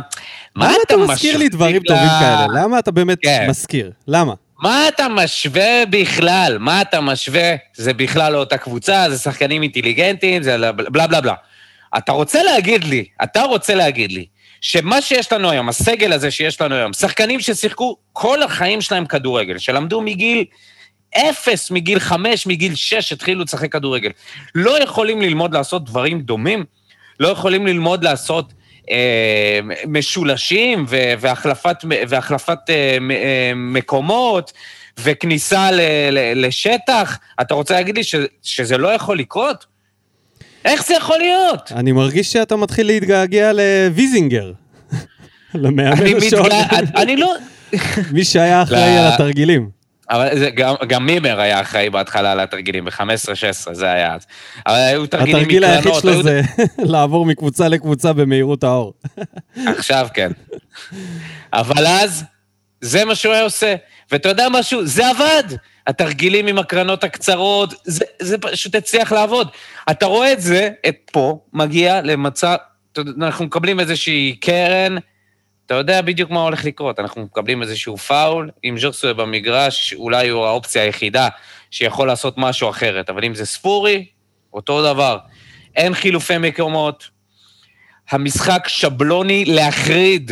מה אתה אתה מזכיר לי דברים משווה טובים כאלה? למה אתה באמת כן. מזכיר? למה? מה אתה משווה בכלל? מה אתה משווה? זה בכלל לא אותה קבוצה, זה שחקנים אינטליגנטים, זה בלה בלה בלה. אתה רוצה להגיד לי, אתה רוצה להגיד לי, שמה שיש לנו היום, הסגל הזה שיש לנו היום, שחקנים ששיחקו כל החיים שלהם כדורגל, שלמדו מגיל אפס, מגיל חמש, מגיל שש, התחילו לשחק כדורגל, לא יכולים ללמוד לעשות דברים דומים? לא יכולים ללמוד לעשות אה, משולשים ו- והחלפת, והחלפת אה, אה, מקומות וכניסה ל, ל, לשטח, אתה רוצה להגיד לי ש, שזה לא יכול לקרות? איך זה יכול להיות? אני מרגיש שאתה מתחיל להתגעגע לוויזינגר. (laughs) למאמן אני השעון. אני לא... (laughs) מי שהיה אחראי. על התרגילים. אבל זה, גם, גם מימר היה אחראי בהתחלה על התרגילים, ב-15-16, זה היה אז. אבל היו תרגילים התרגיל היחיד מקרנות, שלו היו- זה (laughs) לעבור מקבוצה לקבוצה במהירות האור. עכשיו כן. אבל אז, זה מה שהוא היה עושה. ואתה יודע משהו? זה עבד! התרגילים עם הקרנות הקצרות, זה, זה פשוט הצליח לעבוד. אתה רואה את זה, את פה, מגיע למצב, אנחנו מקבלים איזושהי קרן, אתה יודע בדיוק מה הולך לקרות. אנחנו מקבלים איזשהו פאול, אם ז'וסוי במגרש, אולי הוא האופציה היחידה שיכול לעשות משהו אחרת. אבל אם זה ספורי, אותו דבר. אין חילופי מקומות, המשחק שבלוני להחריד.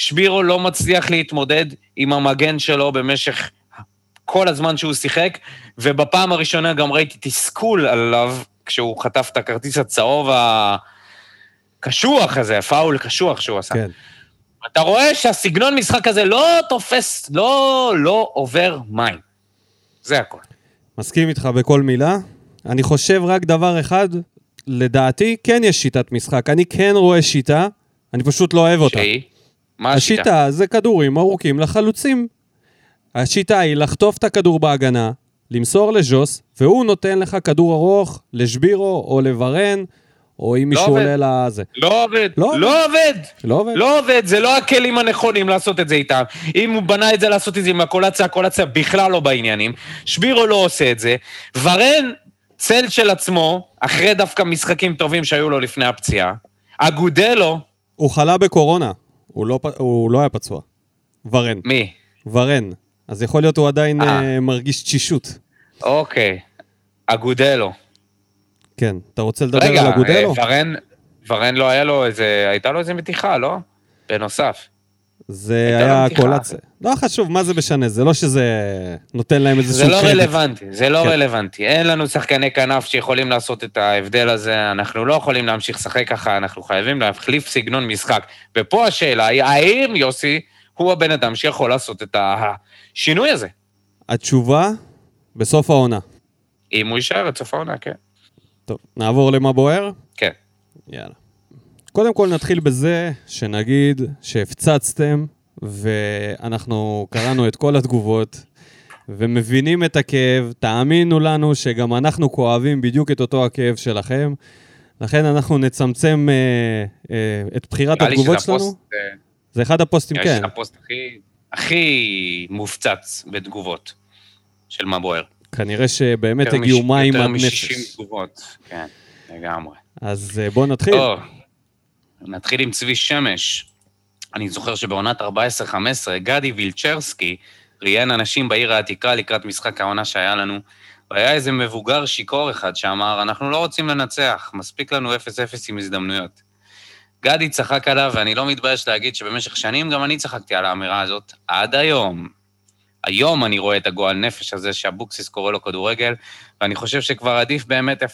שבירו לא מצליח להתמודד עם המגן שלו במשך כל הזמן שהוא שיחק, ובפעם הראשונה גם ראיתי תסכול עליו כשהוא חטף את הכרטיס הצהוב הקשוח הזה, הפאול קשוח שהוא עשה. כן. אתה רואה שהסגנון משחק הזה לא תופס, לא, לא עובר מים. זה הכל. מסכים איתך בכל מילה. אני חושב רק דבר אחד, לדעתי כן יש שיטת משחק. אני כן רואה שיטה, אני פשוט לא אוהב אותה. שהיא? מה השיטה? השיטה זה כדורים ארוכים לחלוצים. השיטה היא לחטוף את הכדור בהגנה, למסור לז'וס, והוא נותן לך כדור ארוך לשבירו או לברן, או אם מישהו עובד. עולה לזה. לא עובד. לא לא עובד. לא עובד? לא עובד, זה לא הכלים הנכונים לעשות את זה איתם. אם הוא בנה את זה לעשות את זה עם הקולציה, הקולציה בכלל לא בעניינים. שבירו לא עושה את זה. ורן, צל של עצמו, אחרי דווקא משחקים טובים שהיו לו לפני הפציעה. אגודלו, הוא חלה בקורונה, הוא לא, הוא לא היה פצוע. ורן. מי? ורן. אז יכול להיות הוא עדיין אה. אה, מרגיש תשישות. אוקיי. אגודלו. כן. אתה רוצה לדבר רגע, על אגודלו? אה, ורן, ורן לא היה לו איזה, הייתה לו איזה מתיחה, לא? בנוסף. זה לו היה. קולציה. לא חשוב, מה זה משנה? זה לא שזה נותן להם איזשהו זה לא קרדיט. רלוונטי, זה לא כן. רלוונטי. אין לנו שחקני כנף שיכולים לעשות את ההבדל הזה, אנחנו לא יכולים להמשיך לשחק ככה, אנחנו חייבים להחליף סגנון משחק. ופה השאלה היא, האם יוסי הוא הבן אדם שיכול לעשות את השינוי הזה? התשובה, בסוף העונה. אם הוא יישאר עד סוף העונה, כן. טוב, נעבור למה בוער? כן. יאללה. קודם כל נתחיל בזה שנגיד שהפצצתם, ואנחנו קראנו את כל התגובות, ומבינים את הכאב. תאמינו לנו שגם אנחנו כואבים בדיוק את אותו הכאב שלכם. לכן אנחנו נצמצם אה, אה, את בחירת התגובות שלנו. הפוסט, אה, זה אחד הפוסטים, נראה לי כן. שזה הפוסט הכי- הכי מופצץ בתגובות של מה בוער. כנראה שבאמת יותר הגיעו מים יותר עד נפש. 60 תגובות, כן, לגמרי. אז אה, בואו נתחיל. טוב, נתחיל עם צבי שמש. אני זוכר שבעונת 14-15, גדי וילצ'רסקי ראיין אנשים בעיר העתיקה לקראת משחק העונה שהיה לנו, והיה איזה מבוגר שיכור אחד שאמר, אנחנו לא רוצים לנצח, מספיק לנו 0-0 עם הזדמנויות. גדי צחק עליו, ואני לא מתבייש להגיד שבמשך שנים גם אני צחקתי על האמירה הזאת, עד היום. היום אני רואה את הגועל נפש הזה שאבוקסיס קורא לו כדורגל, ואני חושב שכבר עדיף באמת 0-0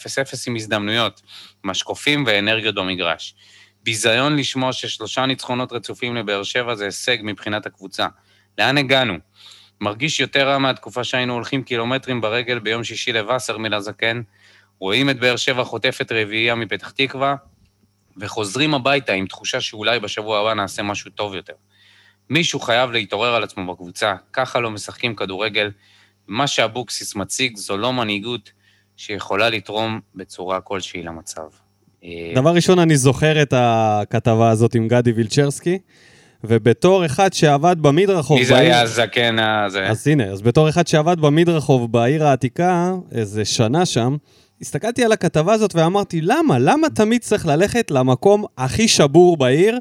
עם הזדמנויות, משקופים ואנרגיות במגרש. ביזיון לשמוע ששלושה ניצחונות רצופים לבאר שבע זה הישג מבחינת הקבוצה. לאן הגענו? מרגיש יותר רע מהתקופה שהיינו הולכים קילומטרים ברגל ביום שישי לווסרמיל הזקן, רואים את באר שבע חוטפת רביעייה מפתח תקווה, וחוזרים הביתה עם תחושה שאולי בשבוע הבא נעשה משהו טוב יותר. מישהו חייב להתעורר על עצמו בקבוצה, ככה לא משחקים כדורגל. מה שאבוקסיס מציג זו לא מנהיגות שיכולה לתרום בצורה כלשהי למצב. אה, דבר ראשון, אני זוכר את הכתבה הזאת עם גדי וילצ'רסקי, ובתור אחד שעבד במדרחוב... מי זה בעיר- היה הזקן הזה? אז הנה, אז בתור אחד שעבד במדרחוב בעיר העתיקה, איזה שנה שם, הסתכלתי על הכתבה הזאת ואמרתי, למה? למה תמיד צריך ללכת למקום הכי שבור בעיר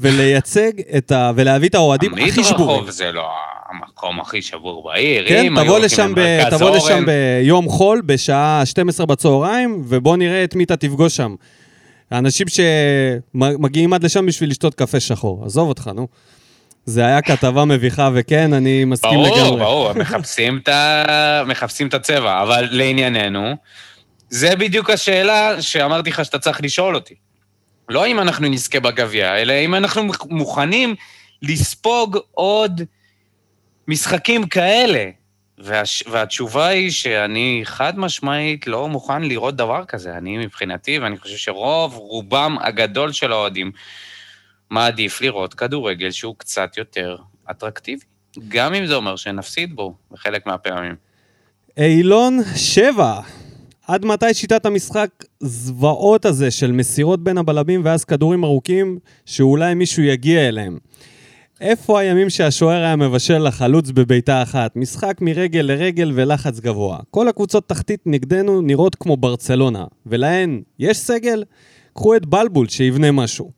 ולייצג את ה... ולהביא את האוהדים הכי שבורים? המדרחוב זה לא המקום הכי שבור בעיר. כן, תבוא לשם, ב... תבוא לשם ביום חול, בשעה 12 בצהריים, ובוא נראה את מי אתה תפגוש שם. האנשים שמגיעים עד לשם בשביל לשתות קפה שחור. עזוב אותך, נו. זה היה כתבה מביכה, וכן, אני מסכים לגמרי. ברור, ברור, מחפשים את ה- מחפשים את הצבע, אבל לענייננו, זה בדיוק השאלה שאמרתי לך שאתה צריך לשאול אותי. לא אם אנחנו נזכה בגביע, אלא אם אנחנו מוכנים לספוג עוד משחקים כאלה. והש... והתשובה היא שאני חד משמעית לא מוכן לראות דבר כזה. אני מבחינתי, ואני חושב שרוב, רובם הגדול של האוהדים, מעדיף לראות כדורגל שהוא קצת יותר אטרקטיבי. גם אם זה אומר שנפסיד בו בחלק מהפעמים. אילון שבע. עד מתי שיטת המשחק זוועות הזה של מסירות בין הבלמים ואז כדורים ארוכים שאולי מישהו יגיע אליהם? איפה הימים שהשוער היה מבשל לחלוץ בביתה אחת? משחק מרגל לרגל ולחץ גבוה. כל הקבוצות תחתית נגדנו נראות כמו ברצלונה, ולהן יש סגל? קחו את בלבול שיבנה משהו.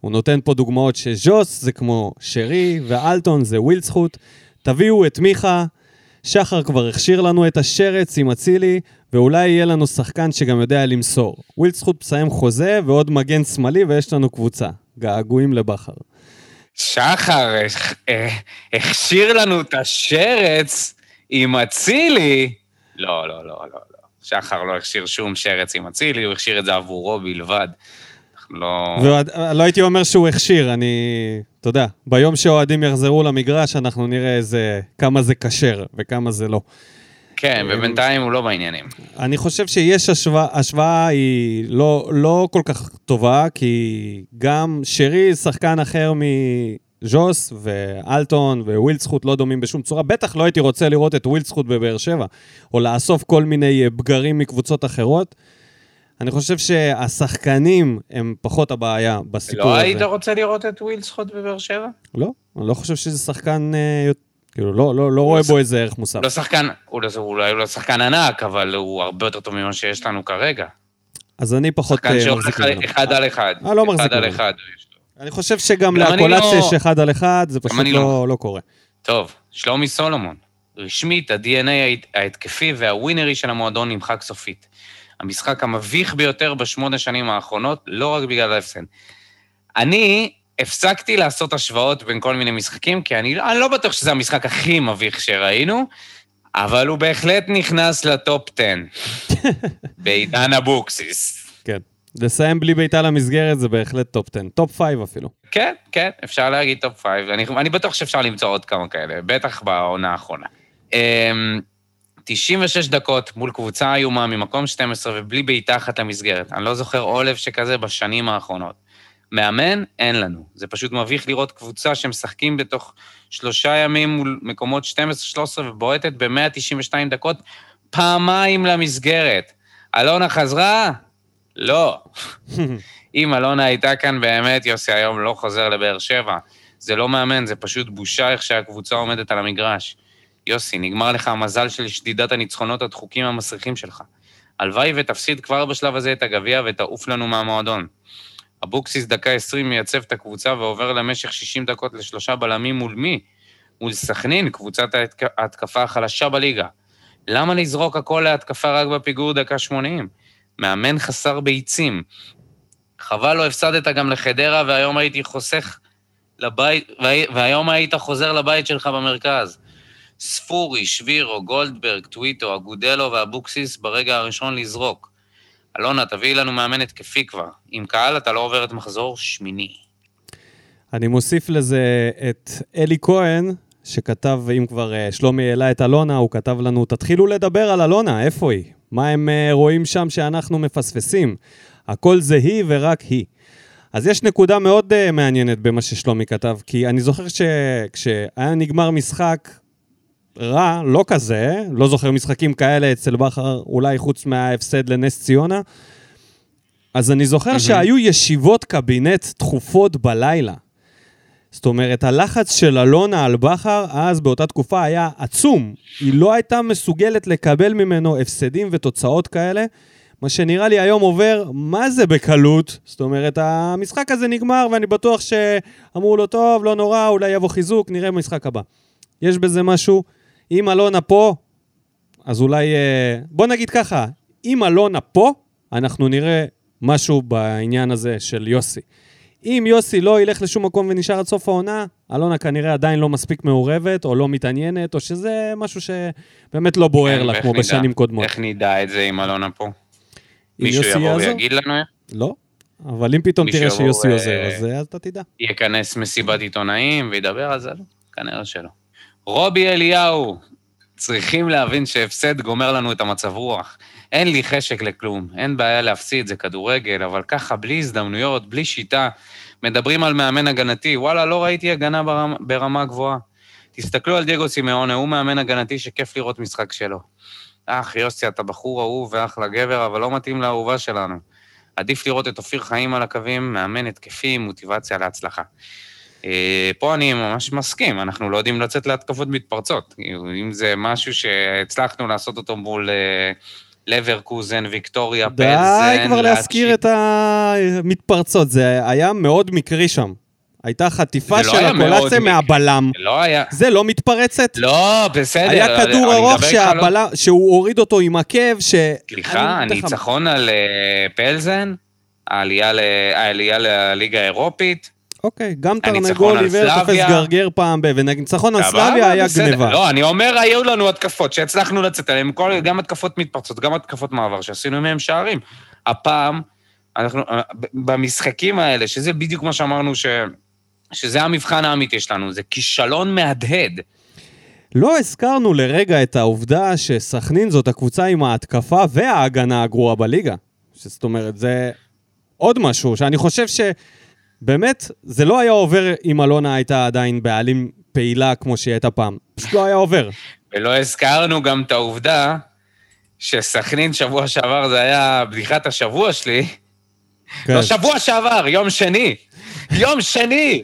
הוא נותן פה דוגמאות שז'וס זה כמו שרי, ואלטון זה ווילדסחוט. תביאו את מיכה, שחר כבר הכשיר לנו את השרץ עם אצילי, ואולי יהיה לנו שחקן שגם יודע למסור. ווילדסחוט מסיים חוזה ועוד מגן שמאלי ויש לנו קבוצה. געגועים לבכר. שחר אה, הכשיר לנו את השרץ עם אצילי. לא, לא, לא, לא, לא. שחר לא הכשיר שום שרץ עם אצילי, הוא הכשיר את זה עבורו בלבד. לא... לא הייתי אומר שהוא הכשיר, אני... אתה יודע, ביום שאוהדים יחזרו למגרש, אנחנו נראה איזה... כמה זה כשר וכמה זה לא. כן, אה, ובינתיים הוא לא בעניינים. אני חושב שיש השוואה, השוואה היא לא, לא כל כך טובה, כי גם שרי, שחקן אחר מז'וס, ואלטון ווילדסחוט לא דומים בשום צורה. בטח לא הייתי רוצה לראות את ווילדסחוט בבאר שבע, או לאסוף כל מיני בגרים מקבוצות אחרות. אני חושב שהשחקנים הם פחות הבעיה בסיפור לא הזה. לא היית רוצה לראות את ווילדסחוט בבאר שבע? לא, אני לא חושב שזה שחקן אה, כאילו, לא, לא, לא רואה בו איזה ערך מוסף. לא שחקן, הוא לא, אולי לא שחקן ענק, אבל הוא הרבה יותר טוב ממה שיש לנו כרגע. אז אני פחות אה, מחזיק ממנו. שחקן אחד על אחד. אה, לא מחזיק ממנו. אחד על אחד. אני חושב שגם לאקולציה יש אחד על אחד, זה פשוט לא, לא, לא קורה. טוב, שלומי סולומון. רשמית, ה-DNA ההתקפי והווינרי של המועדון נמחק סופית. המשחק המביך ביותר בשמונה שנים האחרונות, לא רק בגלל ההפסד. אני הפסקתי לעשות השוואות בין כל מיני משחקים, כי אני, אני לא בטוח שזה המשחק הכי מביך שראינו, אבל הוא בהחלט נכנס לטופ 10, (laughs) בעידן אבוקסיס. כן. לסיים בלי בעיטה למסגרת זה בהחלט טופ 10, טופ 5 אפילו. כן, כן, אפשר להגיד טופ 5, אני, אני בטוח שאפשר למצוא עוד כמה כאלה, בטח בעונה האחרונה. 96 אמ, דקות מול קבוצה איומה ממקום 12 ובלי בעיטה אחת למסגרת. אני לא זוכר עולב שכזה בשנים האחרונות. מאמן, אין לנו. זה פשוט מביך לראות קבוצה שמשחקים בתוך שלושה ימים מול מקומות 12-13 ובועטת ב-192 דקות פעמיים למסגרת. אלונה חזרה? לא. (laughs) אם אלונה הייתה כאן באמת, יוסי היום לא חוזר לבאר שבע. זה לא מאמן, זה פשוט בושה איך שהקבוצה עומדת על המגרש. יוסי, נגמר לך המזל של שדידת הניצחונות הדחוקים המסריחים שלך. הלוואי ותפסיד כבר בשלב הזה את הגביע ותעוף לנו מהמועדון. אבוקסיס דקה 20 מייצב את הקבוצה ועובר למשך 60 דקות לשלושה בלמים מול מי? מול סכנין, קבוצת ההתקפה החלשה בליגה. למה לזרוק הכל להתקפה רק בפיגור דקה 80? מאמן חסר ביצים. חבל לא הפסדת גם לחדרה, והיום הייתי חוסך לבית, והיום היית חוזר לבית שלך במרכז. ספורי, שבירו, גולדברג, טוויטו, אגודלו ואבוקסיס ברגע הראשון לזרוק. אלונה, תביאי לנו מאמן התקפי כבר. עם קהל אתה לא עובר את מחזור שמיני. אני מוסיף לזה את אלי כהן, שכתב, אם כבר אה, שלומי העלה את אלונה, הוא כתב לנו, תתחילו לדבר על אלונה, איפה היא? מה הם אה, רואים שם שאנחנו מפספסים? הכל זה היא ורק היא. אז יש נקודה מאוד uh, מעניינת במה ששלומי כתב, כי אני זוכר שכשהיה נגמר משחק, רע, לא כזה, לא זוכר משחקים כאלה אצל בכר, אולי חוץ מההפסד לנס ציונה. אז אני זוכר mm-hmm. שהיו ישיבות קבינט תכופות בלילה. זאת אומרת, הלחץ של אלונה על בכר אז באותה תקופה היה עצום. היא לא הייתה מסוגלת לקבל ממנו הפסדים ותוצאות כאלה, מה שנראה לי היום עובר, מה זה בקלות? זאת אומרת, המשחק הזה נגמר ואני בטוח שאמרו לו, טוב, לא נורא, אולי יבוא חיזוק, נראה במשחק הבא. יש בזה משהו אם אלונה פה, אז אולי... אה, בוא נגיד ככה, אם אלונה פה, אנחנו נראה משהו בעניין הזה של יוסי. אם יוסי לא ילך לשום מקום ונשאר עד סוף העונה, אלונה כנראה עדיין לא מספיק מעורבת, או לא מתעניינת, או שזה משהו שבאמת לא בוער כן, לה, כמו נדע, בשנים קודמות. איך נדע את זה אם אלונה פה? מישהו יבוא יעזור? ויגיד לנו? לא, אבל אם פתאום תראה שיוסי אה, עוזר, אז, אז אתה תדע. ייכנס מסיבת עיתונאים וידבר על זה? כנראה שלא. רובי אליהו, צריכים להבין שהפסד גומר לנו את המצב רוח. אין לי חשק לכלום, אין בעיה להפסיד, זה כדורגל, אבל ככה, בלי הזדמנויות, בלי שיטה, מדברים על מאמן הגנתי, וואלה, לא ראיתי הגנה ברמה, ברמה גבוהה. תסתכלו על דייגו סימאונה, הוא מאמן הגנתי שכיף לראות משחק שלו. אח, יוסי, אתה בחור אהוב ואחלה גבר, אבל לא מתאים לאהובה שלנו. עדיף לראות את אופיר חיים על הקווים, מאמן התקפי, מוטיבציה להצלחה. אה, פה אני ממש מסכים, אנחנו לא יודעים לצאת להתקפות מתפרצות. אם זה משהו שהצלחנו לעשות אותו מול אה, לברקוזן, ויקטוריה, פלזן, די כבר להזכיר את המתפרצות, זה היה מאוד מקרי שם. הייתה חטיפה לא של הקולציה מהבלם. זה לא היה... זה לא מתפרצת? לא, בסדר. היה כדור ארוך איתך לא- שהבלם, שהוא הוריד אותו עם עקב, ש... סליחה, הניצחון על אה, פלזן, העלייה ל- העלייה לליגה האירופית. אוקיי, גם תרנגול עיוור תופס. גרגר פעם ב... וניצחון על סלאביה היה. גניבה. לא, אני אומר, היו לנו התקפות שהצלחנו לצאת עליהן, גם התקפות מתפרצות, גם התקפות מעבר, שעשינו מהם שערים. הפעם, אנחנו, אה, במשחקים האלה, שזה בדיוק מה שאמרנו, ש, שזה המבחן האמיתי שלנו, זה כישלון מהדהד. לא הזכרנו לרגע את העובדה שסכנין זאת הקבוצה עם ההתקפה וההגנה הגרועה בליגה. זאת אומרת, זה עוד משהו, שאני חושב שבאמת, זה לא היה עובר אם אלונה הייתה עדיין בעלים פעילה כמו שהיא הייתה פעם. פשוט לא היה עובר. ולא הזכרנו גם את העובדה שסכנין שבוע שעבר זה היה בדיחת השבוע שלי. כן. לא שבוע שעבר, יום שני. יום שני!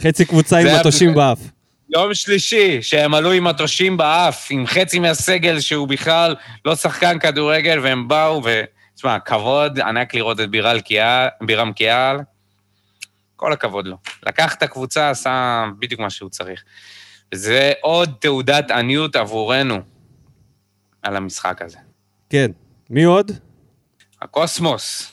חצי קבוצה עם היה- מטושים באף. יום שלישי, שהם עלו עם מטושים באף, עם חצי מהסגל שהוא בכלל לא שחקן כדורגל, והם באו, ו... תשמע, כבוד ענק לראות את בירם קיאל. כל הכבוד לו. לקח את הקבוצה, עשה בדיוק מה שהוא צריך. וזה עוד תעודת עניות עבורנו על המשחק הזה. כן. מי עוד? הקוסמוס.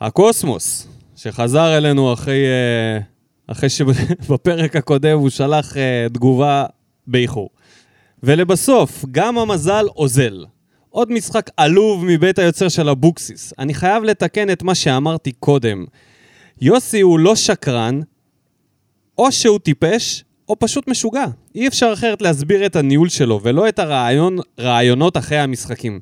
הקוסמוס, שחזר אלינו אחרי, אה, אחרי שבפרק הקודם הוא שלח אה, תגובה באיחור. ולבסוף, גם המזל אוזל. עוד משחק עלוב מבית היוצר של אבוקסיס. אני חייב לתקן את מה שאמרתי קודם. יוסי הוא לא שקרן, או שהוא טיפש, או פשוט משוגע. אי אפשר אחרת להסביר את הניהול שלו, ולא את הרעיון, רעיונות אחרי המשחקים.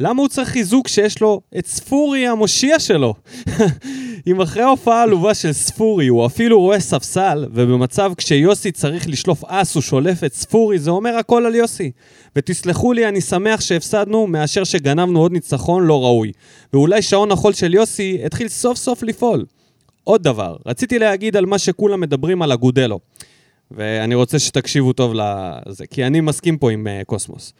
למה הוא צריך חיזוק שיש לו את ספורי המושיע שלו? (laughs) אם אחרי ההופעה העלובה של ספורי הוא אפילו רואה ספסל, ובמצב כשיוסי צריך לשלוף אס הוא שולף את ספורי, זה אומר הכל על יוסי. ותסלחו לי, אני שמח שהפסדנו מאשר שגנבנו עוד ניצחון לא ראוי. ואולי שעון החול של יוסי התחיל סוף סוף לפעול. עוד דבר, רציתי להגיד על מה שכולם מדברים על אגודלו. ואני רוצה שתקשיבו טוב לזה, כי אני מסכים פה עם uh, קוסמוס.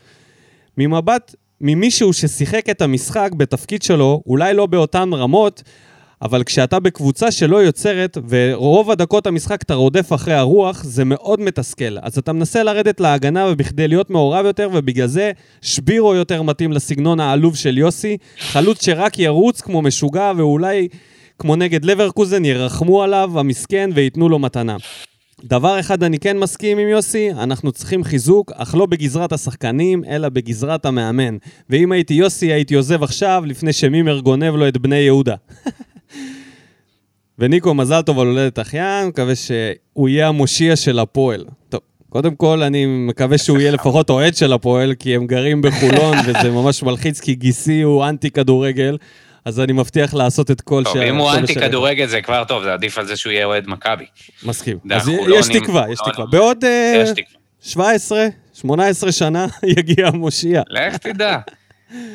ממבט ממישהו ששיחק את המשחק בתפקיד שלו, אולי לא באותן רמות, אבל כשאתה בקבוצה שלא יוצרת, ורוב הדקות המשחק אתה רודף אחרי הרוח, זה מאוד מתסכל. אז אתה מנסה לרדת להגנה ובכדי להיות מעורב יותר, ובגלל זה שבירו יותר מתאים לסגנון העלוב של יוסי. חלוץ שרק ירוץ כמו משוגע, ואולי כמו נגד לברקוזן ירחמו עליו, המסכן, וייתנו לו מתנה. דבר אחד אני כן מסכים עם יוסי, אנחנו צריכים חיזוק, אך לא בגזרת השחקנים, אלא בגזרת המאמן. ואם הייתי יוסי, הייתי עוזב עכשיו, לפני שמימר גונב לו את בני יהודה. וניקו, מזל טוב על הולדת אחיין, מקווה שהוא יהיה המושיע של הפועל. טוב, קודם כל, אני מקווה שהוא יהיה לפחות אוהד של הפועל, כי הם גרים בחולון, וזה ממש מלחיץ, כי גיסי הוא אנטי כדורגל, אז אני מבטיח לעשות את כל טוב, ש... אם הוא אנטי כדורגל זה כבר טוב, זה עדיף על זה שהוא יהיה אוהד מכבי. מסכים. אז החולונים, יש תקווה, יש חולונים. תקווה. בעוד אה, יש תקווה. 17, 18 שנה (laughs) יגיע המושיע. לך תדע.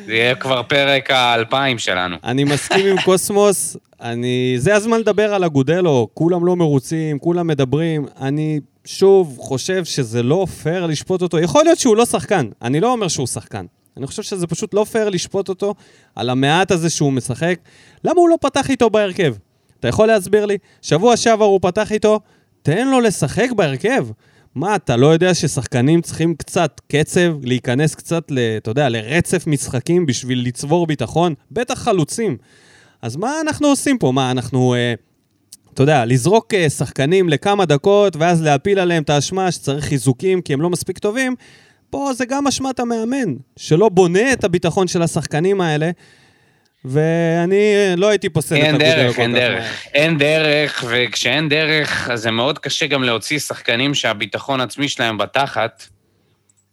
זה יהיה כבר פרק האלפיים שלנו. אני מסכים עם קוסמוס, אני... זה הזמן לדבר על אגודלו, כולם לא מרוצים, כולם מדברים. אני שוב חושב שזה לא פייר לשפוט אותו. יכול להיות שהוא לא שחקן, אני לא אומר שהוא שחקן. אני חושב שזה פשוט לא פייר לשפוט אותו על המעט הזה שהוא משחק. למה הוא לא פתח איתו בהרכב? אתה יכול להסביר לי? שבוע שעבר הוא פתח איתו, תן לו לשחק בהרכב. מה, אתה לא יודע ששחקנים צריכים קצת קצב, להיכנס קצת, ל, אתה יודע, לרצף משחקים בשביל לצבור ביטחון? בטח חלוצים. אז מה אנחנו עושים פה? מה, אנחנו, אה, אתה יודע, לזרוק אה, שחקנים לכמה דקות, ואז להפיל עליהם את האשמה שצריך חיזוקים כי הם לא מספיק טובים? פה זה גם אשמת המאמן, שלא בונה את הביטחון של השחקנים האלה, ואני אה, לא הייתי פוסל את אין אגודלו דרך, אין דרך. אין דרך, וכשאין דרך, אז זה מאוד קשה גם להוציא שחקנים שהביטחון עצמי שלהם בתחת,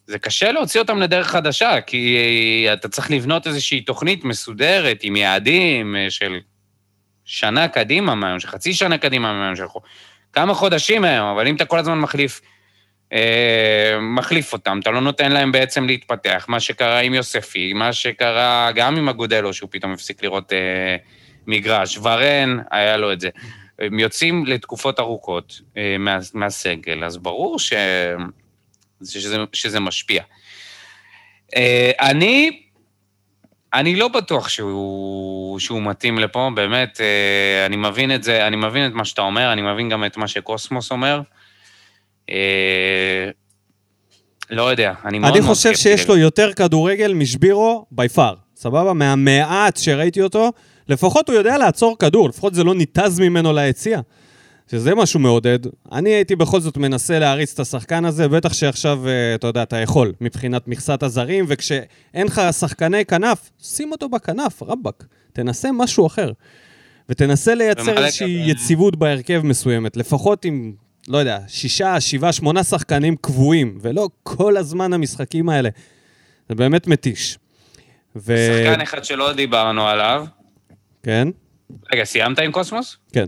זה קשה להוציא אותם לדרך חדשה, כי אתה צריך לבנות איזושהי תוכנית מסודרת עם יעדים אה, של שנה קדימה מהיום, של חצי שנה קדימה מהיום שלך. כמה חודשים מהיום, אבל אם אתה כל הזמן מחליף, אה, מחליף אותם, אתה לא נותן להם בעצם להתפתח. מה שקרה עם יוספי, מה שקרה גם עם אגודלו, שהוא פתאום הפסיק לראות אה, מגרש, ורן, היה לו את זה. הם יוצאים לתקופות ארוכות אה, מה, מהסגל, אז ברור ש... שזה, שזה משפיע. אה, אני, אני לא בטוח שהוא, שהוא מתאים לפה, באמת, אה, אני מבין את זה, אני מבין את מה שאתה אומר, אני מבין גם את מה שקוסמוס אומר. אה, לא יודע, אני מאוד אני חושב. שיש לו יותר כדורגל משבירו בי פאר, סבבה? מהמעט שראיתי אותו, לפחות הוא יודע לעצור כדור, לפחות זה לא ניתז ממנו ליציע. שזה משהו מעודד. אני הייתי בכל זאת מנסה להריץ את השחקן הזה, בטח שעכשיו, אה, אתה יודע, אתה יכול, מבחינת מכסת הזרים, וכשאין לך שחקני כנף, שים אותו בכנף, רבאק. תנסה משהו אחר. ותנסה לייצר איזושהי יציבות בהרכב מסוימת, לפחות עם, לא יודע, שישה, שבעה, שמונה שחקנים קבועים, ולא כל הזמן המשחקים האלה. זה באמת מתיש. ו... שחקן אחד שלא דיברנו עליו. כן? רגע, סיימת עם קוסמוס? כן.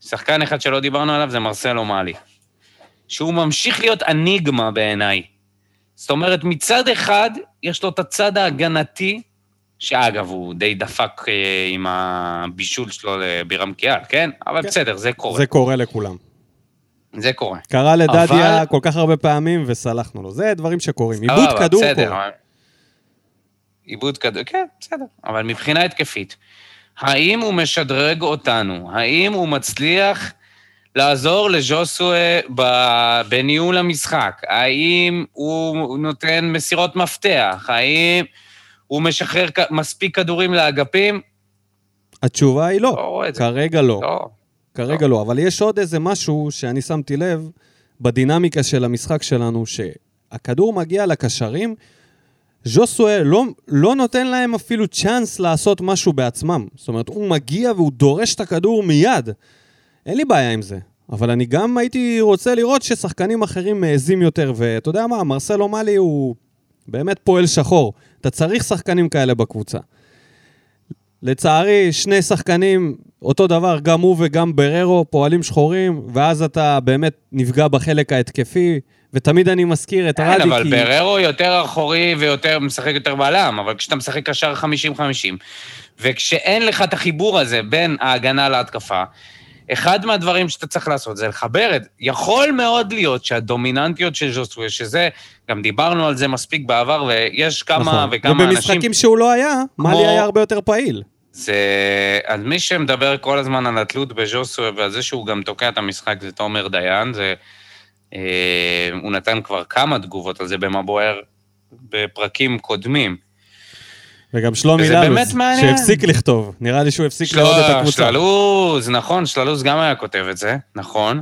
שחקן אחד שלא דיברנו עליו זה מרסלו מאלי. שהוא ממשיך להיות אניגמה בעיניי. זאת אומרת, מצד אחד, יש לו את הצד ההגנתי, שאגב, הוא די דפק אה, עם הבישול שלו לבירם קיאל, כן? אבל כן. בסדר, זה קורה. זה קורה לכולם. זה קורה. קרה לדדיה אבל- כל כך הרבה פעמים וסלחנו לו. זה דברים שקורים. סבבה, עיבוד כדור בסדר, קורה. עיבוד כדור, כן, בסדר. אבל מבחינה התקפית, האם הוא משדרג אותנו? האם הוא מצליח לעזור לז'וסואה ב- בניהול המשחק? האם הוא נותן מסירות מפתח? האם הוא משחרר מספיק כדורים לאגפים? התשובה היא לא לא. כרגע לא. לא. כרגע לא. אבל יש עוד איזה משהו שאני שמתי לב בדינמיקה של המשחק שלנו, שהכדור מגיע לקשרים, ז'וסואה לא, לא נותן להם אפילו צ'אנס לעשות משהו בעצמם. זאת אומרת, הוא מגיע והוא דורש את הכדור מיד. אין לי בעיה עם זה. אבל אני גם הייתי רוצה לראות ששחקנים אחרים מעזים יותר, ואתה יודע מה, מרסלו מאלי הוא באמת פועל שחור. אתה צריך שחקנים כאלה בקבוצה. לצערי, שני שחקנים, אותו דבר, גם הוא וגם בררו, פועלים שחורים, ואז אתה באמת נפגע בחלק ההתקפי, ותמיד אני מזכיר את כן, רדי, אבל כי... בררו יותר אחורי ויותר, משחק יותר בלם, אבל כשאתה משחק קשר 50-50, וכשאין לך את החיבור הזה בין ההגנה להתקפה, אחד מהדברים שאתה צריך לעשות זה לחבר את... יכול מאוד להיות שהדומיננטיות של ז'וסווה, שזה, גם דיברנו על זה מספיק בעבר, ויש כמה נכון. וכמה אנשים... ובמשחקים שהוא לא היה, מאלי היה הרבה יותר פעיל. זה... אז מי שמדבר כל הזמן על התלות בז'וסווה ועל זה שהוא גם תוקע את המשחק זה תומר דיין, זה... אה, הוא נתן כבר כמה תגובות על זה במה בוער בפרקים קודמים. וגם שלומי ללוז. שהפסיק לכתוב. נראה לי שהוא הפסיק של- לראות את הקבוצה. שללוז, נכון, שללוז גם היה כותב את זה, נכון.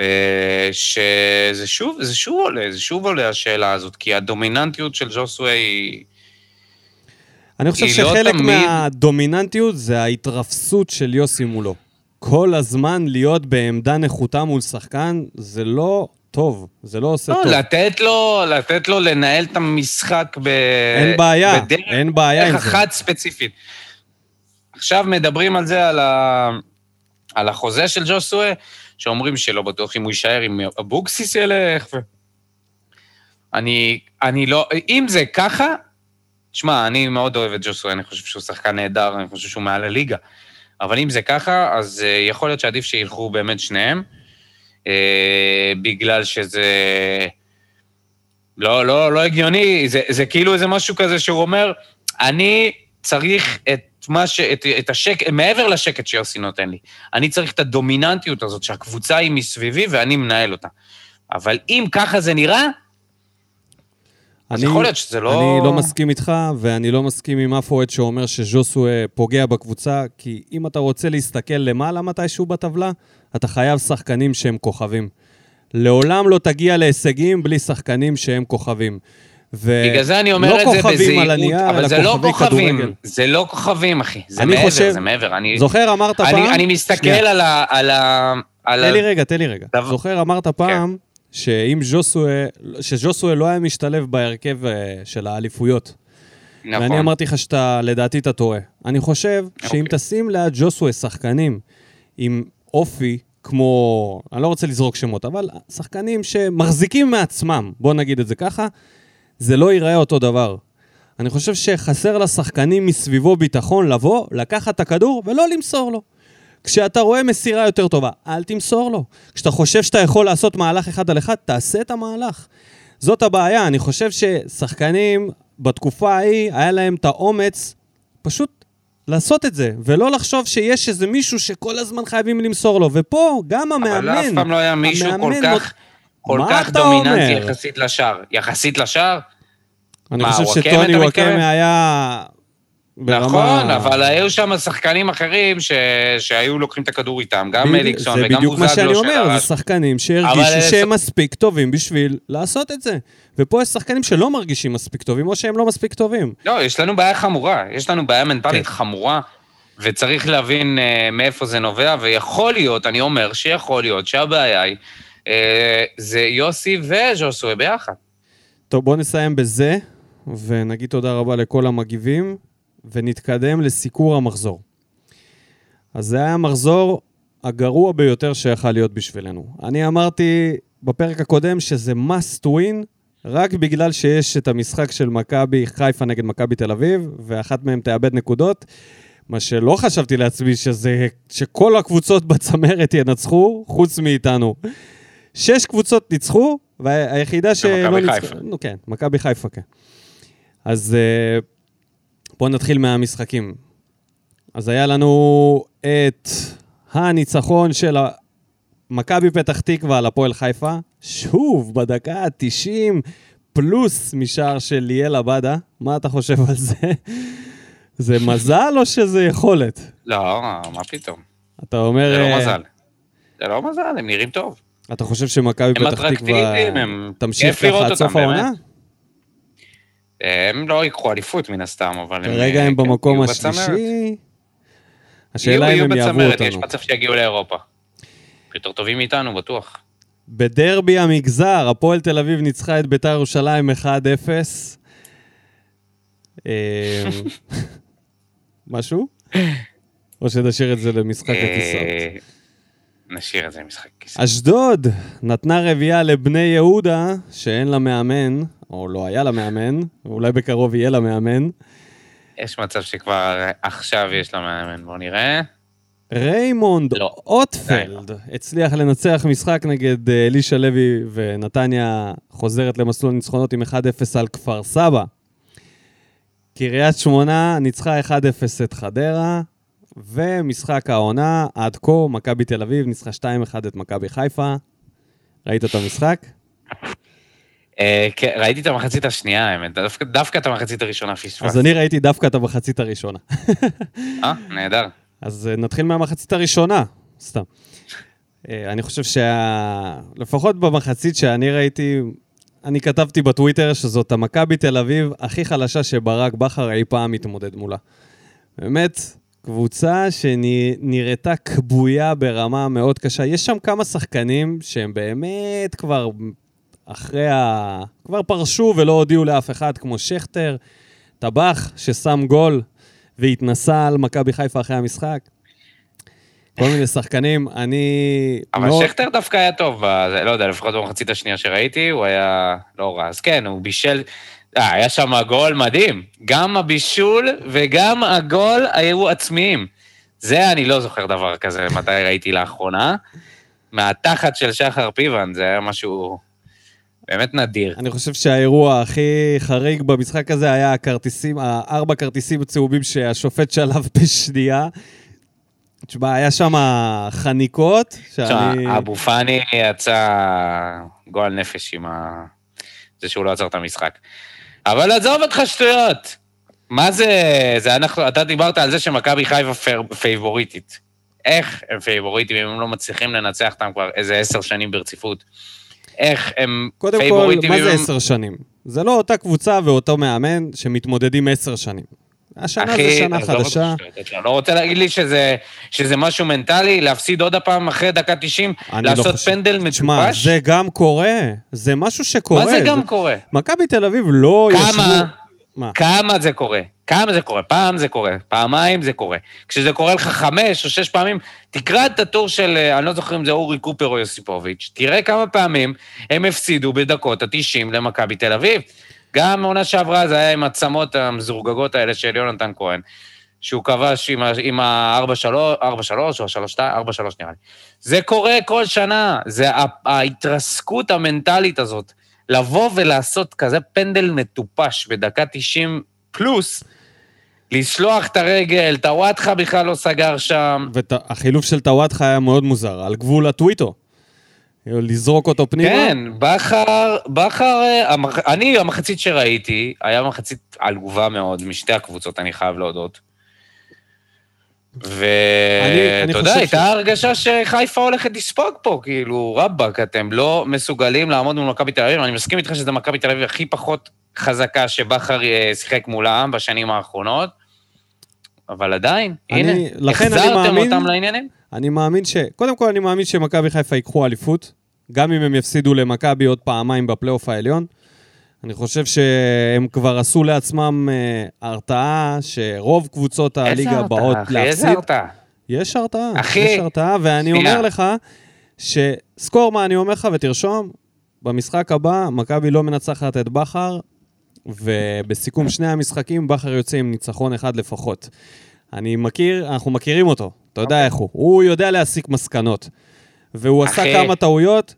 אה, שזה שוב, זה שוב עולה, זה שוב עולה השאלה הזאת, כי הדומיננטיות של ז'וסווה היא... אני חושב לא שחלק תמיד- מהדומיננטיות זה ההתרפסות של יוסי מולו. כל הזמן להיות בעמדה נחותה מול שחקן, זה לא טוב, זה לא עושה לא, טוב. לתת לו, לתת לו לנהל את המשחק ב... אין בעיה, בדרך- אין בעיה עם דרך זה. אחת ספציפית. עכשיו מדברים על זה, על, ה... על החוזה של ג'וסווה, שאומרים שלא בטוח אם הוא יישאר, אם אבוקסיס ילך. ו... אני, אני לא... אם זה ככה, שמע, אני מאוד אוהב את ג'וסווה, אני חושב שהוא שחקן נהדר, אני חושב שהוא מעל הליגה. אבל אם זה ככה, אז uh, יכול להיות שעדיף שילכו באמת שניהם, uh, בגלל שזה... לא, לא, לא הגיוני, זה, זה כאילו איזה משהו כזה שהוא אומר, אני צריך את מה ש... את, את השקט, מעבר לשקט שיוסי נותן לי. אני צריך את הדומיננטיות הזאת, שהקבוצה היא מסביבי ואני מנהל אותה. אבל אם ככה זה נראה, אז יכול להיות שזה לא... אני לא מסכים איתך, ואני לא מסכים עם אף אוהד שאומר שז'וסווה פוגע בקבוצה, כי אם אתה רוצה להסתכל למעלה מתישהו בטבלה, אתה חייב שחקנים שהם כוכבים. לעולם לא תגיע להישגים בלי שחקנים שהם כוכבים. ו... בגלל זה אני אומר לא את זה בזהירות, הנייר, אבל זה לא כוכבי כוכבים, כדורגל. זה לא כוכבים, אחי. זה אני מעבר, חושב- זה מעבר. אני, זוכר, אמרת פעם... אני, אני מסתכל שנייה. על ה... על ה... על תן. לי רגע, תן לי רגע. דבר- זוכר, אמרת פעם שאם ז'וסווה, שז'וסווה לא היה משתלב בהרכב אה, של האליפויות. נכון. ואני אמרתי לך שאתה, לדעתי אתה טועה. אני חושב שאם אוקיי. תשים ליד ג'וסווה שחקנים עם אופי כמו, אני לא רוצה לזרוק שמות, אבל שחקנים שמחזיקים מעצמם, בוא נגיד את זה ככה, זה לא ייראה אותו דבר. אני חושב שחסר לשחקנים מסביבו ביטחון לבוא, לקחת את הכדור ולא למסור לו. כשאתה רואה מסירה יותר טובה, אל תמסור לו. כשאתה חושב שאתה יכול לעשות מהלך אחד על אחד, תעשה את המהלך. זאת הבעיה, אני חושב ששחקנים בתקופה ההיא, היה להם את האומץ פשוט לעשות את זה, ולא לחשוב שיש איזה מישהו שכל הזמן חייבים למסור לו. ופה, גם המאמן... אבל אף פעם לא היה מישהו כל המאמן כך, כל כך דומיננטי? יחסית לשער. יחסית לשער? אני חושב שטוני? וואקמה היה... נכון, אבל היו שם שחקנים אחרים ש... שהיו לוקחים את הכדור איתם, גם אליקסון זה וגם בדיוק מה שאני בוזגלו אומר. זה שחקנים שהרגישו שהם מספיק טובים בשביל לעשות את זה. ופה יש שחקנים שלא מרגישים מספיק טובים, או שהם לא מספיק טובים. לא, יש לנו בעיה חמורה, יש לנו בעיה מנטלית כן. חמורה, וצריך להבין uh, מאיפה זה נובע, ויכול להיות, אני אומר שיכול להיות שהבעיה היא, uh, זה יוסי וז'וסווה ביחד. טוב, בואו נסיים בזה, ונגיד תודה רבה לכל המגיבים, ונתקדם לסיקור המחזור. אז זה היה המחזור הגרוע ביותר שיכל להיות בשבילנו. אני אמרתי בפרק הקודם שזה must win, רק בגלל שיש את המשחק של מכבי חיפה נגד מכבי תל אביב, ואחת מהן תאבד נקודות. מה שלא חשבתי לעצמי, שזה, שכל הקבוצות בצמרת ינצחו, חוץ מאיתנו. שש קבוצות ניצחו, והיחידה שלא מכבי ניצחה... חיפה. נו, כן, מכבי חיפה, כן. אז אה, בואו נתחיל מהמשחקים. אז היה לנו את הניצחון של מכבי פתח תקווה על הפועל חיפה, שוב, בדקה ה-90, פלוס משער של ליאל עבדה. מה אתה חושב על זה? זה מזל או שזה יכולת? לא, מה פתאום, אתה אומר... זה לא אה, מזל. זה לא מזל, הם נראים טוב. אתה חושב שמכבי הם פתח תקווה אטרקטיביים, הם- תמשיך ככה עד סוף העונה? באמת. הם לא ייקחו אליפות מן הסתם, אבל הם... כרגע אה, הם כן, במקום. השלישי. השאלה אם הם יעברו בצמרת, יש אותנו. מצב שיגיעו לאירופה. יותר טובים מאיתנו, בטוח. בדרבי המגזר, הפועל תל אביב ניצחה את ביתר ירושלים 1-0. אמ, (laughs) משהו? או שנשאיר את זה למשחק? אה, נשאיר את זה למשחק כיסאות. אשדוד נתנה רביעייה לבני יהודה, שאין לה מאמן, או לא היה לה מאמן, אולי בקרוב יהיה לה מאמן. יש מצב שכבר עכשיו יש לה מאמן, בואו נראה. ריימונד לא. אטפלד הצליח לנצח משחק נגד אה, אלישע לוי, ונתניה חוזרת למסלול ניצחונות עם 1-0 על כפר סבא. קריית שמונה ניצחה 1-0 את חדרה, ומשחק העונה עד כה, מכבי תל אביב ניצחה 2-1 את מכבי חיפה. ראית את המשחק? אה, כן, ראיתי את המחצית השנייה, האמת, דווקא- דווקא את המחצית הראשונה פספסתי. אז אני ראיתי דווקא את המחצית הראשונה. אה, נהדר. אז אה, נתחיל מהמחצית הראשונה, סתם. אה, אני חושב שה... לפחות במחצית שאני ראיתי, אני כתבתי בטוויטר שזאת המכבי תל אביב הכי חלשה שברק בכר אי פעם מתמודד מולה. באמת, קבוצה שנראתה כבויה ברמה מאוד קשה. יש שם כמה שחקנים שהם באמת כבר אחרי ה... כבר פרשו ולא הודיעו לאף אחד, כמו שכטר, טבח ששם גול והתנסה על מכבי חיפה אחרי המשחק. כל מיני שחקנים, אני... אבל מאוד- שכטר דווקא היה טוב, לא יודע, לפחות במחצית השנייה שראיתי, הוא היה לא רע. אז כן, הוא בישל... אה, היה שם גול מדהים. גם הבישול וגם הגול היו עצמיים. זה אני לא זוכר דבר כזה, מתי ראיתי לאחרונה. מהתחת של שחר פיבן, זה היה משהו באמת נדיר. אני חושב שהאירוע הכי חריג במשחק הזה היה הכרטיסים, הארבע כרטיסים הצהובים שהשופט שלב בשנייה. תשמע, היה שם חניקות, שאני... אבו פאני יצא גועל נפש עם ה... זה שהוא לא עצר את המשחק. אבל עזוב אותך שטויות. מה זה, זה אנחנו, אתה דיברת על זה שמכבי חיפה פייבוריטית. איך הם פייבוריטים אם הם לא מצליחים לנצח אותם כבר איזה עשר שנים ברציפות? איך הם קודם כל, פייבוריטים מה אם זה הם... עשר שנים? זה לא אותה קבוצה ואותו מאמן שמתמודדים עשר שנים. השנה זה אחי, שנה עזוב אותי חדשה. אתה לא רוצה להגיד לי שזה, שזה משהו מנטלי, להפסיד עוד הפעם אחרי דקה 90, אני לא לעשות חושב. פנדל תשמע, מטופש? זה גם קורה, זה משהו שקורה. מה זה גם קורה? מכבי תל אביב לא ישבו... כמה? מה? כמה זה קורה? כמה זה קורה? פעם זה קורה, פעמיים זה קורה. כשזה קורה לך חמש או שש פעמים, תקרא את הטור של, אה, אני לא זוכר אם זה אורי קופר או יוסיפוביץ', תראה כמה פעמים הם הפסידו בדקות ה-90 למכבי תל אביב. גם העונה שעברה זה היה עם הצמות המזורגגות האלה של יונתן כהן, שהוא כבש עם ה- עם ה-4-3 או ה-3-2, 4-3 נראה לי. זה קורה כל שנה, זה ההתרסקות המנטלית הזאת. לבוא ולעשות כזה פנדל מטופש בדקה 90 פלוס, לשלוח את הרגל, טוואטחה בכלל לא סגר שם. והחילוף של טוואטחה היה מאוד מוזר, על גבול הטוויטו. לזרוק אותו פנימה. כן, בכר, בכר, אה, המח... אני, המחצית שראיתי, היה מחצית עלובה מאוד, משתי הקבוצות, אני חייב להודות. ואתה יודע, הייתה הרגשה שחיפה הולכת לספוג פה, כאילו, רבאק, אתם לא מסוגלים לעמוד מול מכבי תל אביב. אני מסכים איתך שזו מכבי תל אביב הכי פחות חזקה שבכר אה, שיחק מולה בשנים האחרונות, אבל עדיין, אני- הנה, החזרתם מאמין- אותם לעניינים. אני מאמין ש... קודם כל, אני מאמין שמכבי חיפה ייקחו אליפות, גם אם הם יפסידו למכבי עוד פעמיים בפלייאוף העליון. אני חושב שהם כבר עשו לעצמם אה, הרתעה, שרוב קבוצות הליגה באות אחי, איזה להפסיד. הרתעה? יש הרתעה, אחי, יש הרתעה, ואני שנייה. אומר לך, שזכור מה אני אומר לך ותרשום, במשחק הבא, מכבי לא מנצחת את בכר, ובסיכום שני המשחקים, בכר יוצא עם ניצחון אחד לפחות. אני מכיר, אנחנו מכירים אותו, אתה יודע אוקיי. איך הוא. הוא יודע להסיק מסקנות. והוא עשה אחי. כמה טעויות,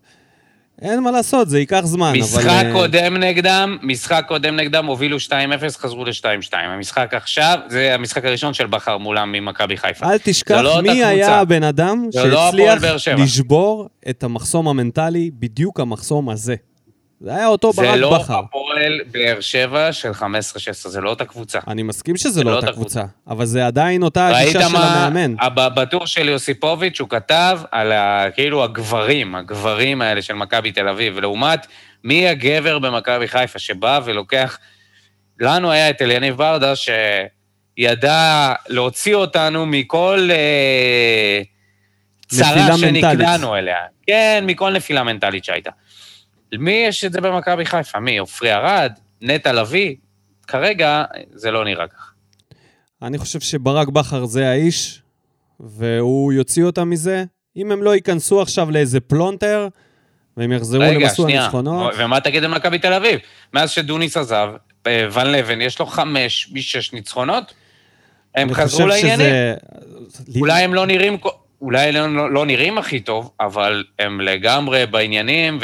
אין מה לעשות, זה ייקח זמן, אבל... משחק אה, קודם נגדם, משחק קודם נגדם, הובילו 2-0, חזרו ל-2-2. המשחק עכשיו, זה המשחק הראשון של בכר מולם ממכבי חיפה. אל תשכח לא מי. היה הבן אדם לא שהצליח שבע. לשבור את המחסום המנטלי, בדיוק המחסום הזה. זה היה אותו זה ברק לא בכר. הפועל באר שבע של 15-16, זה לא אותה קבוצה. אני מסכים שזה זה לא לא אותה אותה קבוצה, אבל זה עדיין אותה ראית הגישה של מה... המאמן. ב- בטור של יוסיפוביץ' הוא כתב על ה... כאילו הגברים, הגברים האלה של מכבי תל אביב, ולעומת מי הגבר במכבי חיפה שבא ולוקח... לנו היה את אליניב ברדה, שידע להוציא אותנו מכל אה, צרה. שנקלענו אליה. כן, מכל נפילה מנטלית שהייתה. מי יש את זה במכבי חיפה? מי? עופרי ארד? נטע לביא? כרגע זה לא נראה ככה. אני חושב שברק בכר זה האיש, והוא יוציא אותם מזה. אם הם לא ייכנסו עכשיו לאיזה פלונטר, והם יחזרו רגע, למסלול שנייה. הניצחונות, ומה תגיד על מכבי תל אביב? מאז שדוניס עזב, אה, ון לבן, יש לו חמש משש ניצחונות? הם חזרו לעניינים? שזה... אולי הם לא נראים... אולי הם לא, לא נראים הכי טוב, אבל הם לגמרי בעניינים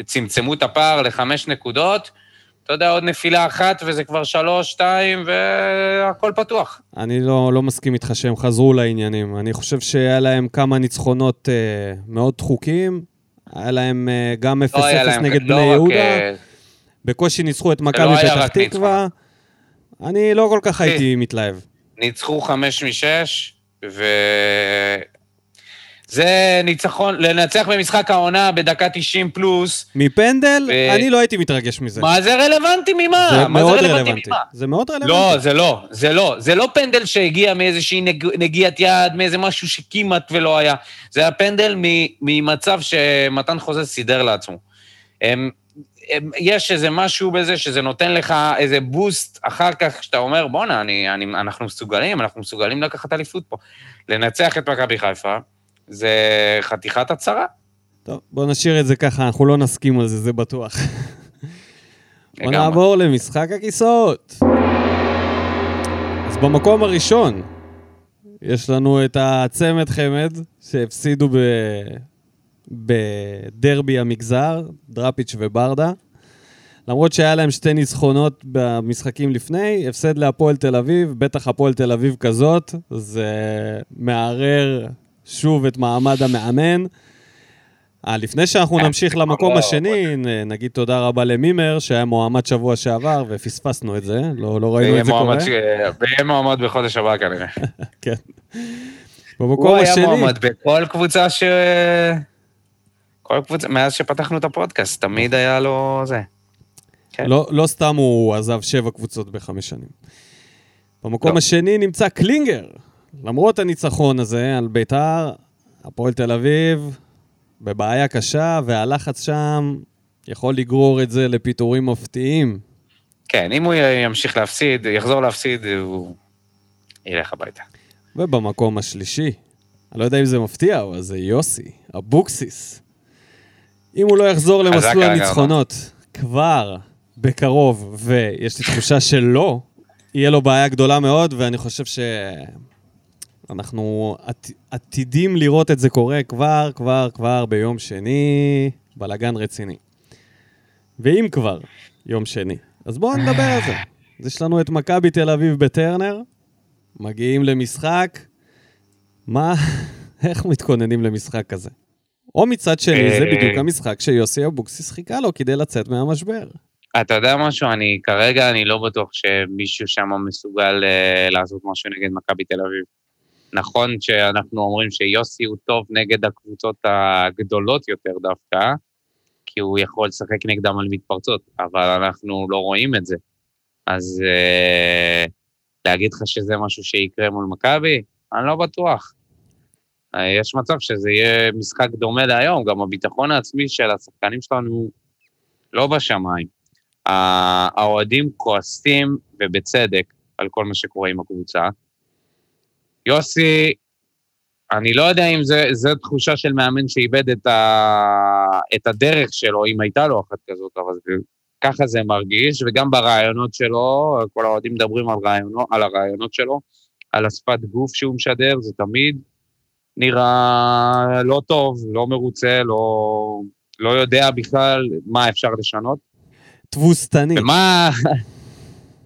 וצמצמו את הפער לחמש נקודות. אתה יודע, עוד נפילה אחת וזה כבר שלוש, שתיים, והכל פתוח. אני לא, לא מסכים איתך שהם חזרו לעניינים. אני חושב שהיה להם כמה ניצחונות אה, מאוד דחוקים. היה להם אה, גם 0-0 לא. נגד לא בני רק, יהודה. אה, בקושי ניצחו את מכבי לא פתח תקווה. אני לא כל כך. הייתי מתלהב. ניצחו חמש משש, ו... זה ניצחון, לנצח במשחק העונה בדקה 90 פלוס, מפנדל, ו- אני לא הייתי מתרגש מזה. מה זה רלוונטי ממה? זה מה מאוד זה רלוונטי רלוונטי. ממה? זה מאוד רלוונטי. לא, זה לא, זה לא. זה לא פנדל שהגיע מאיזושהי נג... נגיעת יד, מאיזה משהו שכמעט ולא היה. זה היה פנדל מ... ממצב שמתן חוזה סידר לעצמו. הם... הם... יש איזה משהו בזה שזה נותן לך איזה בוסט אחר כך, שאתה אומר, בואנה, אני... אני... אנחנו מסוגלים, אנחנו מסוגלים לקחת אליפות פה. לנצח את מכבי חיפה, זה חתיכת הצהרה. טוב, בוא נשאיר את זה ככה, אנחנו לא נסכים על זה, זה בטוח. (laughs) בוא. נעבור למשחק הכיסאות. אז במקום הראשון, יש לנו את הצמד חמד, שהפסידו ב... בדרבי המגזר, דראפיץ' וברדה. למרות שהיה להם שתי ניצחונות במשחקים לפני, הפסד להפועל תל אביב, בטח הפועל תל אביב כזאת, זה מערער שוב את מעמד המאמן. אה, לפני שאנחנו נמשיך למקום לא, השני, נגיד תודה רבה למימר, שהיה מועמד שבוע שעבר, ופספסנו את זה, לא, לא ראינו את זה קורה. ויהיה מועמד בחודש הבא כנראה. (laughs) כן. במקום הוא היה השני, מועמד בכל קבוצה ש... כל קבוצה, מאז שפתחנו את הפודקאסט, תמיד היה לו זה. כן. לא, לא סתם הוא עזב שבע קבוצות בחמש שנים. במקום לא. השני נמצא קלינגר. למרות הניצחון הזה על ביתר, הפועל תל אביב בבעיה קשה, והלחץ שם יכול לגרור את זה לפיטורים מפתיעים. כן, אם הוא ימשיך להפסיד, יחזור להפסיד, הוא ילך הביתה. ובמקום השלישי, אני לא יודע אם זה מפתיע, אבל זה יוסי, אבוקסיס. אם הוא לא יחזור למסלול. הניצחונות כבר בקרוב, ויש לי תחושה שלא, יהיה לו בעיה גדולה מאוד, ואני חושב שאנחנו עת... עתידים לראות את זה קורה כבר, כבר, כבר ביום שני, בלאגן רציני. ואם כבר, יום שני. אז בואו נדבר על זה. אז יש לנו את מכבי תל אביב בטרנר, מגיעים למשחק, מה, (laughs) איך מתכוננים למשחק כזה? או מצד שני, זה אה, בדיוק המשחק שיוסי אבוקסיס חיכה לו כדי לצאת מהמשבר. אתה יודע משהו? אני כרגע, אני לא בטוח שמישהו שם מסוגל אה, לעשות משהו נגד מכבי תל אביב. נכון שאנחנו אומרים שיוסי הוא טוב נגד הקבוצות הגדולות יותר דווקא, כי הוא יכול לשחק נגדם על מתפרצות, אבל אנחנו לא רואים את זה. אז אה, להגיד לך שזה משהו שיקרה מול מכבי? אני לא בטוח. אה, יש מצב שזה יהיה משחק דומה להיום, גם הביטחון העצמי של השחקנים שלנו לא בשמיים. האוהדים כועסים, ובצדק, על כל מה שקורה עם הקבוצה. יוסי, אני לא יודע אם זה תחושה של מאמן שאיבד את, ה, את הדרך שלו, אם הייתה לו אחת כזאת, אבל זה, ככה זה מרגיש, וגם ברעיונות שלו, כל האוהדים מדברים על, רעיונות, על הרעיונות שלו, על השפת גוף שהוא משדר, זה תמיד נראה לא טוב, לא מרוצה, לא, לא יודע בכלל מה אפשר לשנות. תבוסתני. ומה...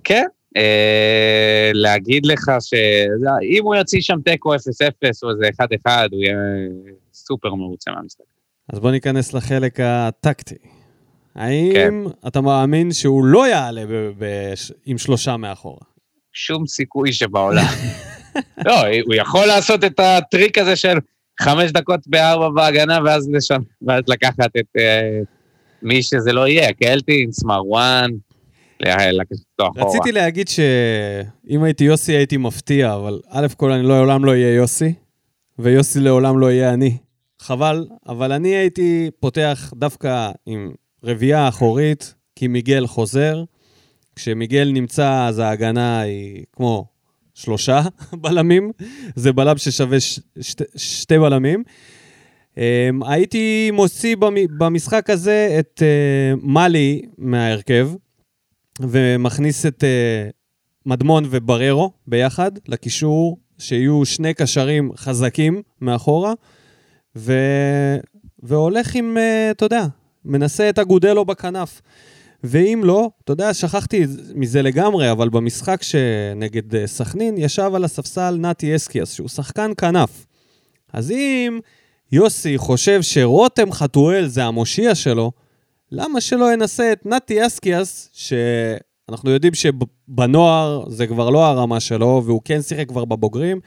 כן, אה, להגיד לך שאם הוא יוציא שם תיקו 0-0 או איזה 1-1, הוא יהיה סופר מרוצה מהמשחק. אז בוא ניכנס לחלק הטקטי. האם כן. אתה מאמין שהוא לא יעלה ב- ב- עם שלושה מאחורה? שום סיכוי שבעולם. (laughs) לא, הוא יכול לעשות את הטריק הזה של חמש דקות בארבע בהגנה, ואז, לשם, ואז לקחת את אה, מי שזה לא יהיה, קלטינס, מרואן, לקחת אותו אחורה. רציתי להגיד שאם הייתי יוסי הייתי מפתיע, אבל א' כל אני לעולם לא אהיה יוסי, ויוסי לעולם לא יהיה אני. חבל, אבל אני הייתי פותח דווקא עם רביעייה אחורית, כי מיגל חוזר. כשמיגל נמצא, אז ההגנה היא כמו שלושה (laughs) בלמים. זה בלם ששווה ש- שתי, שתי בלמים. Um, הייתי מוציא במ- במשחק הזה את uh, מאלי מההרכב, ומכניס את uh, מדמון ובררו ביחד לקישור, שיהיו שני קשרים חזקים מאחורה, ו... והולך עם, uh, אתה יודע, מנסה את אגודלו בכנף. ואם לא, אתה יודע, שכחתי מזה לגמרי, אבל במשחק שנגד אה, סכנין ישב על הספסל נתי אסקיאס, שהוא שחקן כנף. אז אם יוסי חושב שרותם חתואל זה המושיע שלו, למה שלא ינסה את נתי אסקיאס, שאנחנו יודעים שבנוער זה כבר לא הרמה שלו, והוא כן שיחק כבר בבוגרים.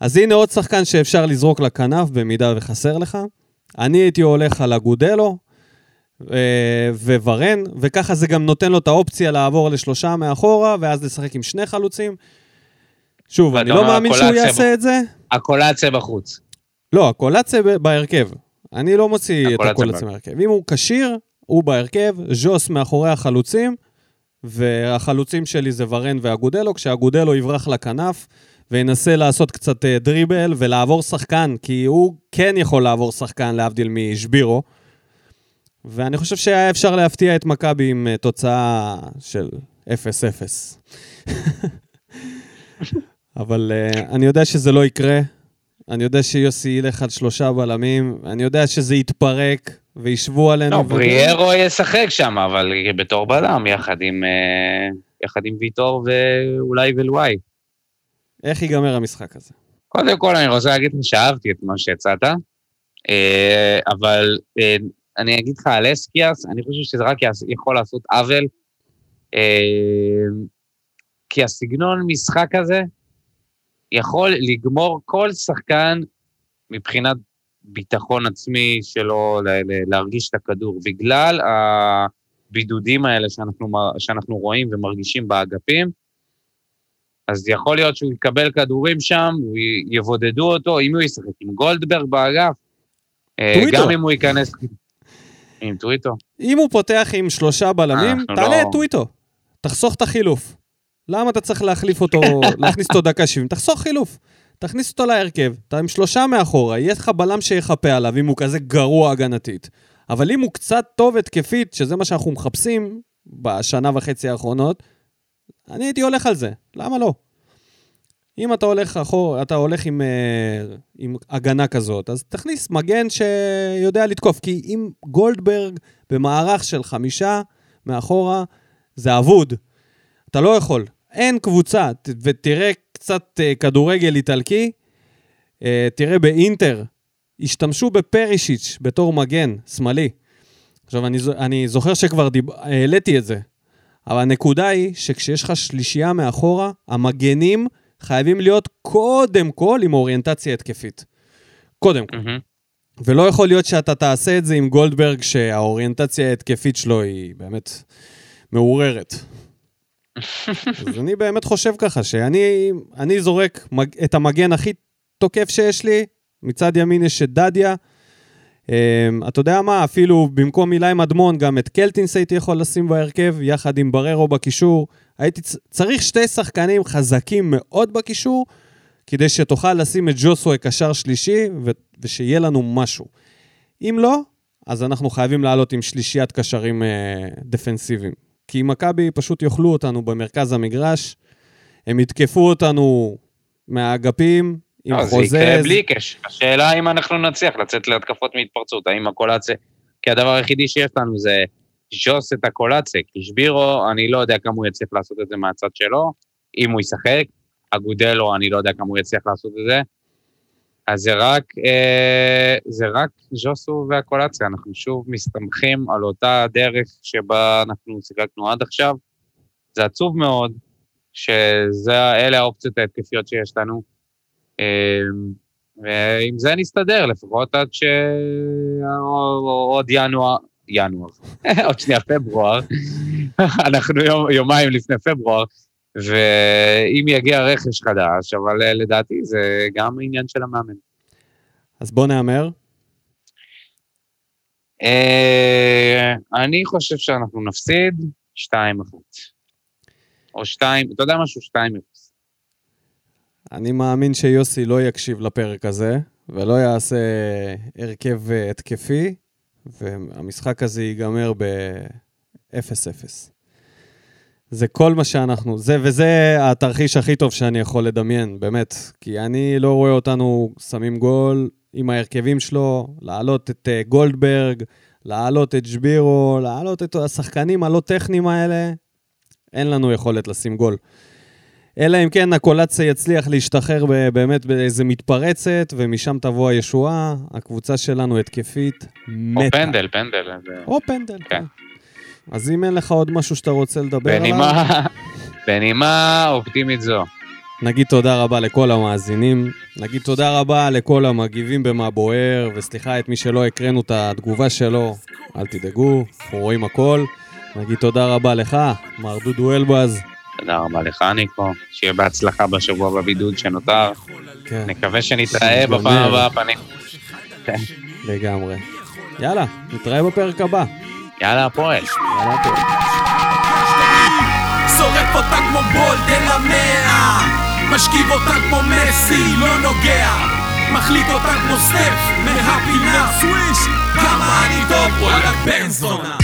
אז הנה עוד שחקן שאפשר לזרוק לכנף במידה וחסר לך. אני הייתי הולך על אגודלו, אה, וורן, וככה זה גם נותן לו את האופציה לעבור לשלושה מאחורה, ואז לשחק עם שני חלוצים. שוב, אני לא מאמין שהוא יעשה את זה. הקולציה בחוץ. לא, הקולציה בהרכב. אני לא מוציא את הקולציה הקולציה מהרכב. אם הוא כשיר, הוא בהרכב, ז'וס מאחורי החלוצים, והחלוצים שלי זה ורן ואגודלו, כשאגודלו יברח לכנף וינסה לעשות קצת אה, דריבל ולעבור שחקן, כי הוא כן יכול לעבור שחקן, להבדיל משבירו. ואני חושב שהיה אפשר להפתיע את מכבי עם אה, תוצאה של 0-0. (laughs) אבל uh, אני יודע שזה לא יקרה. אני יודע שיוסי ילך על שלושה בלמים, אני יודע שזה יתפרק וישבו עלינו. לא, ו- בריארו ישחק שם, אבל בתור בלם, יחד עם, אה, יחד עם ויטור ואולי ולואי. איך ייגמר המשחק הזה? קודם כל, אני רוצה להגיד לך שאהבתי את מה שהצעת, אה, אבל אה, אני אגיד לך על אסקיאס, אני חושב שזה רק יכול לעשות עוול, כי הסגנון משחק הזה יכול לגמור כל שחקן מבחינת ביטחון עצמי שלו, להרגיש את הכדור, בגלל הבידודים האלה שאנחנו, שאנחנו רואים ומרגישים באגפים, אז יכול להיות שהוא יקבל כדורים שם, יבודדו אותו, אם הוא ישחק עם גולדברג באגף, אה, טוויטו. גם אם הוא ייכנס... עם טוויטו. אם הוא פותח עם שלושה בלמים, תעלה לא- את טוויטו. תחסוך את החילוף. למה אתה צריך להחליף אותו, (laughs) להכניס אותו דקה 70? תחסוך חילוף. תכניס אותו להרכב, אתה עם שלושה מאחורה, יהיה לך בלם שיחפה עליו אם הוא כזה גרוע הגנתית. אבל אם הוא קצת טוב התקפית, שזה מה שאנחנו מחפשים בשנה וחצי האחרונות, אני הייתי הולך על זה, למה לא? אם אתה הולך אחור, אתה הולך עם, אה, עם הגנה כזאת, אז תכניס מגן שיודע לתקוף, כי אם גולדברג במערך של חמישה מאחורה, זה אבוד. אתה לא יכול. אין קבוצה, ותראה קצת אה, כדורגל איטלקי, אה, תראה באינטר, השתמשו בפרישיץ' בתור מגן שמאלי. עכשיו, אני, אני זוכר שכבר דיב... העליתי את זה, אבל הנקודה היא שכשיש לך שלישייה מאחורה, המגנים חייבים להיות קודם כל עם אוריינטציה התקפית. קודם כל. מהמם. ולא יכול להיות שאתה תעשה את זה עם גולדברג, שהאוריינטציה ההתקפית שלו היא באמת מעוררת. (laughs) אז אני באמת חושב ככה, שאני אני זורק מג, את המגן הכי תוקף שיש לי, מצד ימין יש את דדיה. Um, אתה יודע מה, אפילו במקום אילי מדמון, גם את קלטינס הייתי יכול לשים בהרכב, יחד עם בררו בקישור. הייתי צריך שתי שחקנים חזקים מאוד בקישור, כדי שתוכל לשים את ג'וסווה קשר שלישי, ו- ושיהיה לנו משהו. אם לא, אז אנחנו חייבים לעלות עם שלישיית קשרים אה, דפנסיביים. כי מכבי פשוט יאכלו אותנו במרכז המגרש, הם יתקפו אותנו מהאגפים, עם לא, חוזז. זה יקרה בלי קש. השאלה אם אנחנו נצליח לצאת להתקפות מהתפרצות, האם הקולציה... כי הדבר היחידי שיש לנו זה שוס את הקולציה, כי שבירו, אני לא יודע כמה הוא יצליח לעשות את זה מהצד שלו, אם הוא ישחק, אגודלו, אני לא יודע כמה הוא יצליח לעשות את זה. אז זה רק, אה, זה רק ז'וסו והקולציה, אנחנו שוב מסתמכים על אותה דרך שבה אנחנו שיחקנו עד עכשיו. זה עצוב מאוד, שאלה האופציות ההתקפיות שיש לנו. אמ, ועם זה נסתדר, לפחות עד שעוד ינואר, ינואר, (laughs) עוד שנייה פברואר, (laughs) אנחנו יום, יומיים לפני פברואר, ואם יגיע רכש חדש, אבל אה, לדעתי זה גם עניין של המאמן. אז בוא נהמר. אה, אני חושב שאנחנו נפסיד 2-1. או 2, אתה יודע משהו? 2-0. אני מאמין שיוסי לא יקשיב לפרק הזה, ולא יעשה הרכב אה, התקפי, והמשחק הזה ייגמר ב-0-0. זה כל מה שאנחנו, זה וזה התרחיש הכי טוב שאני יכול לדמיין, באמת. כי אני לא רואה אותנו שמים גול עם ההרכבים שלו, להעלות את אה, גולדברג, להעלות את שבירו, להעלות את השחקנים הלא טכניים האלה. אין לנו יכולת לשים גול. אלא אם כן הקולציה יצליח להשתחרר באמת באיזה מתפרצת, ומשם תבוא הישועה. הקבוצה שלנו התקפית מתה. או פנדל, פנדל. זה- או פנדל, כן. כן. אז אם אין לך עוד משהו שאתה רוצה לדבר עליו, בנימה, בנימה אופטימית זו. נגיד תודה רבה לכל המאזינים, נגיד תודה רבה לכל המגיבים במה בוער, וסליחה את מי שלא הקראנו את התגובה שלו, אל תדאגו, אנחנו רואים הכל. נגיד תודה רבה לך, מר דודו אלבז. תודה רבה לך, ניקו. שיהיה בהצלחה בשבוע בבידוד שנותר. כן, נקווה שנתראה. בפעם הבאה פנים. לגמרי. יאללה, נתראה בפרק הבא. יאללה הפועל. יאללה הפועל. שורף אותה כמו בולדן המאה, משכיב אותה כמו מסי, לא נוגע. מחליט אותה כמו סטף, מהפינה סוויש, כמה אני טוב, וואלכ בן זונה.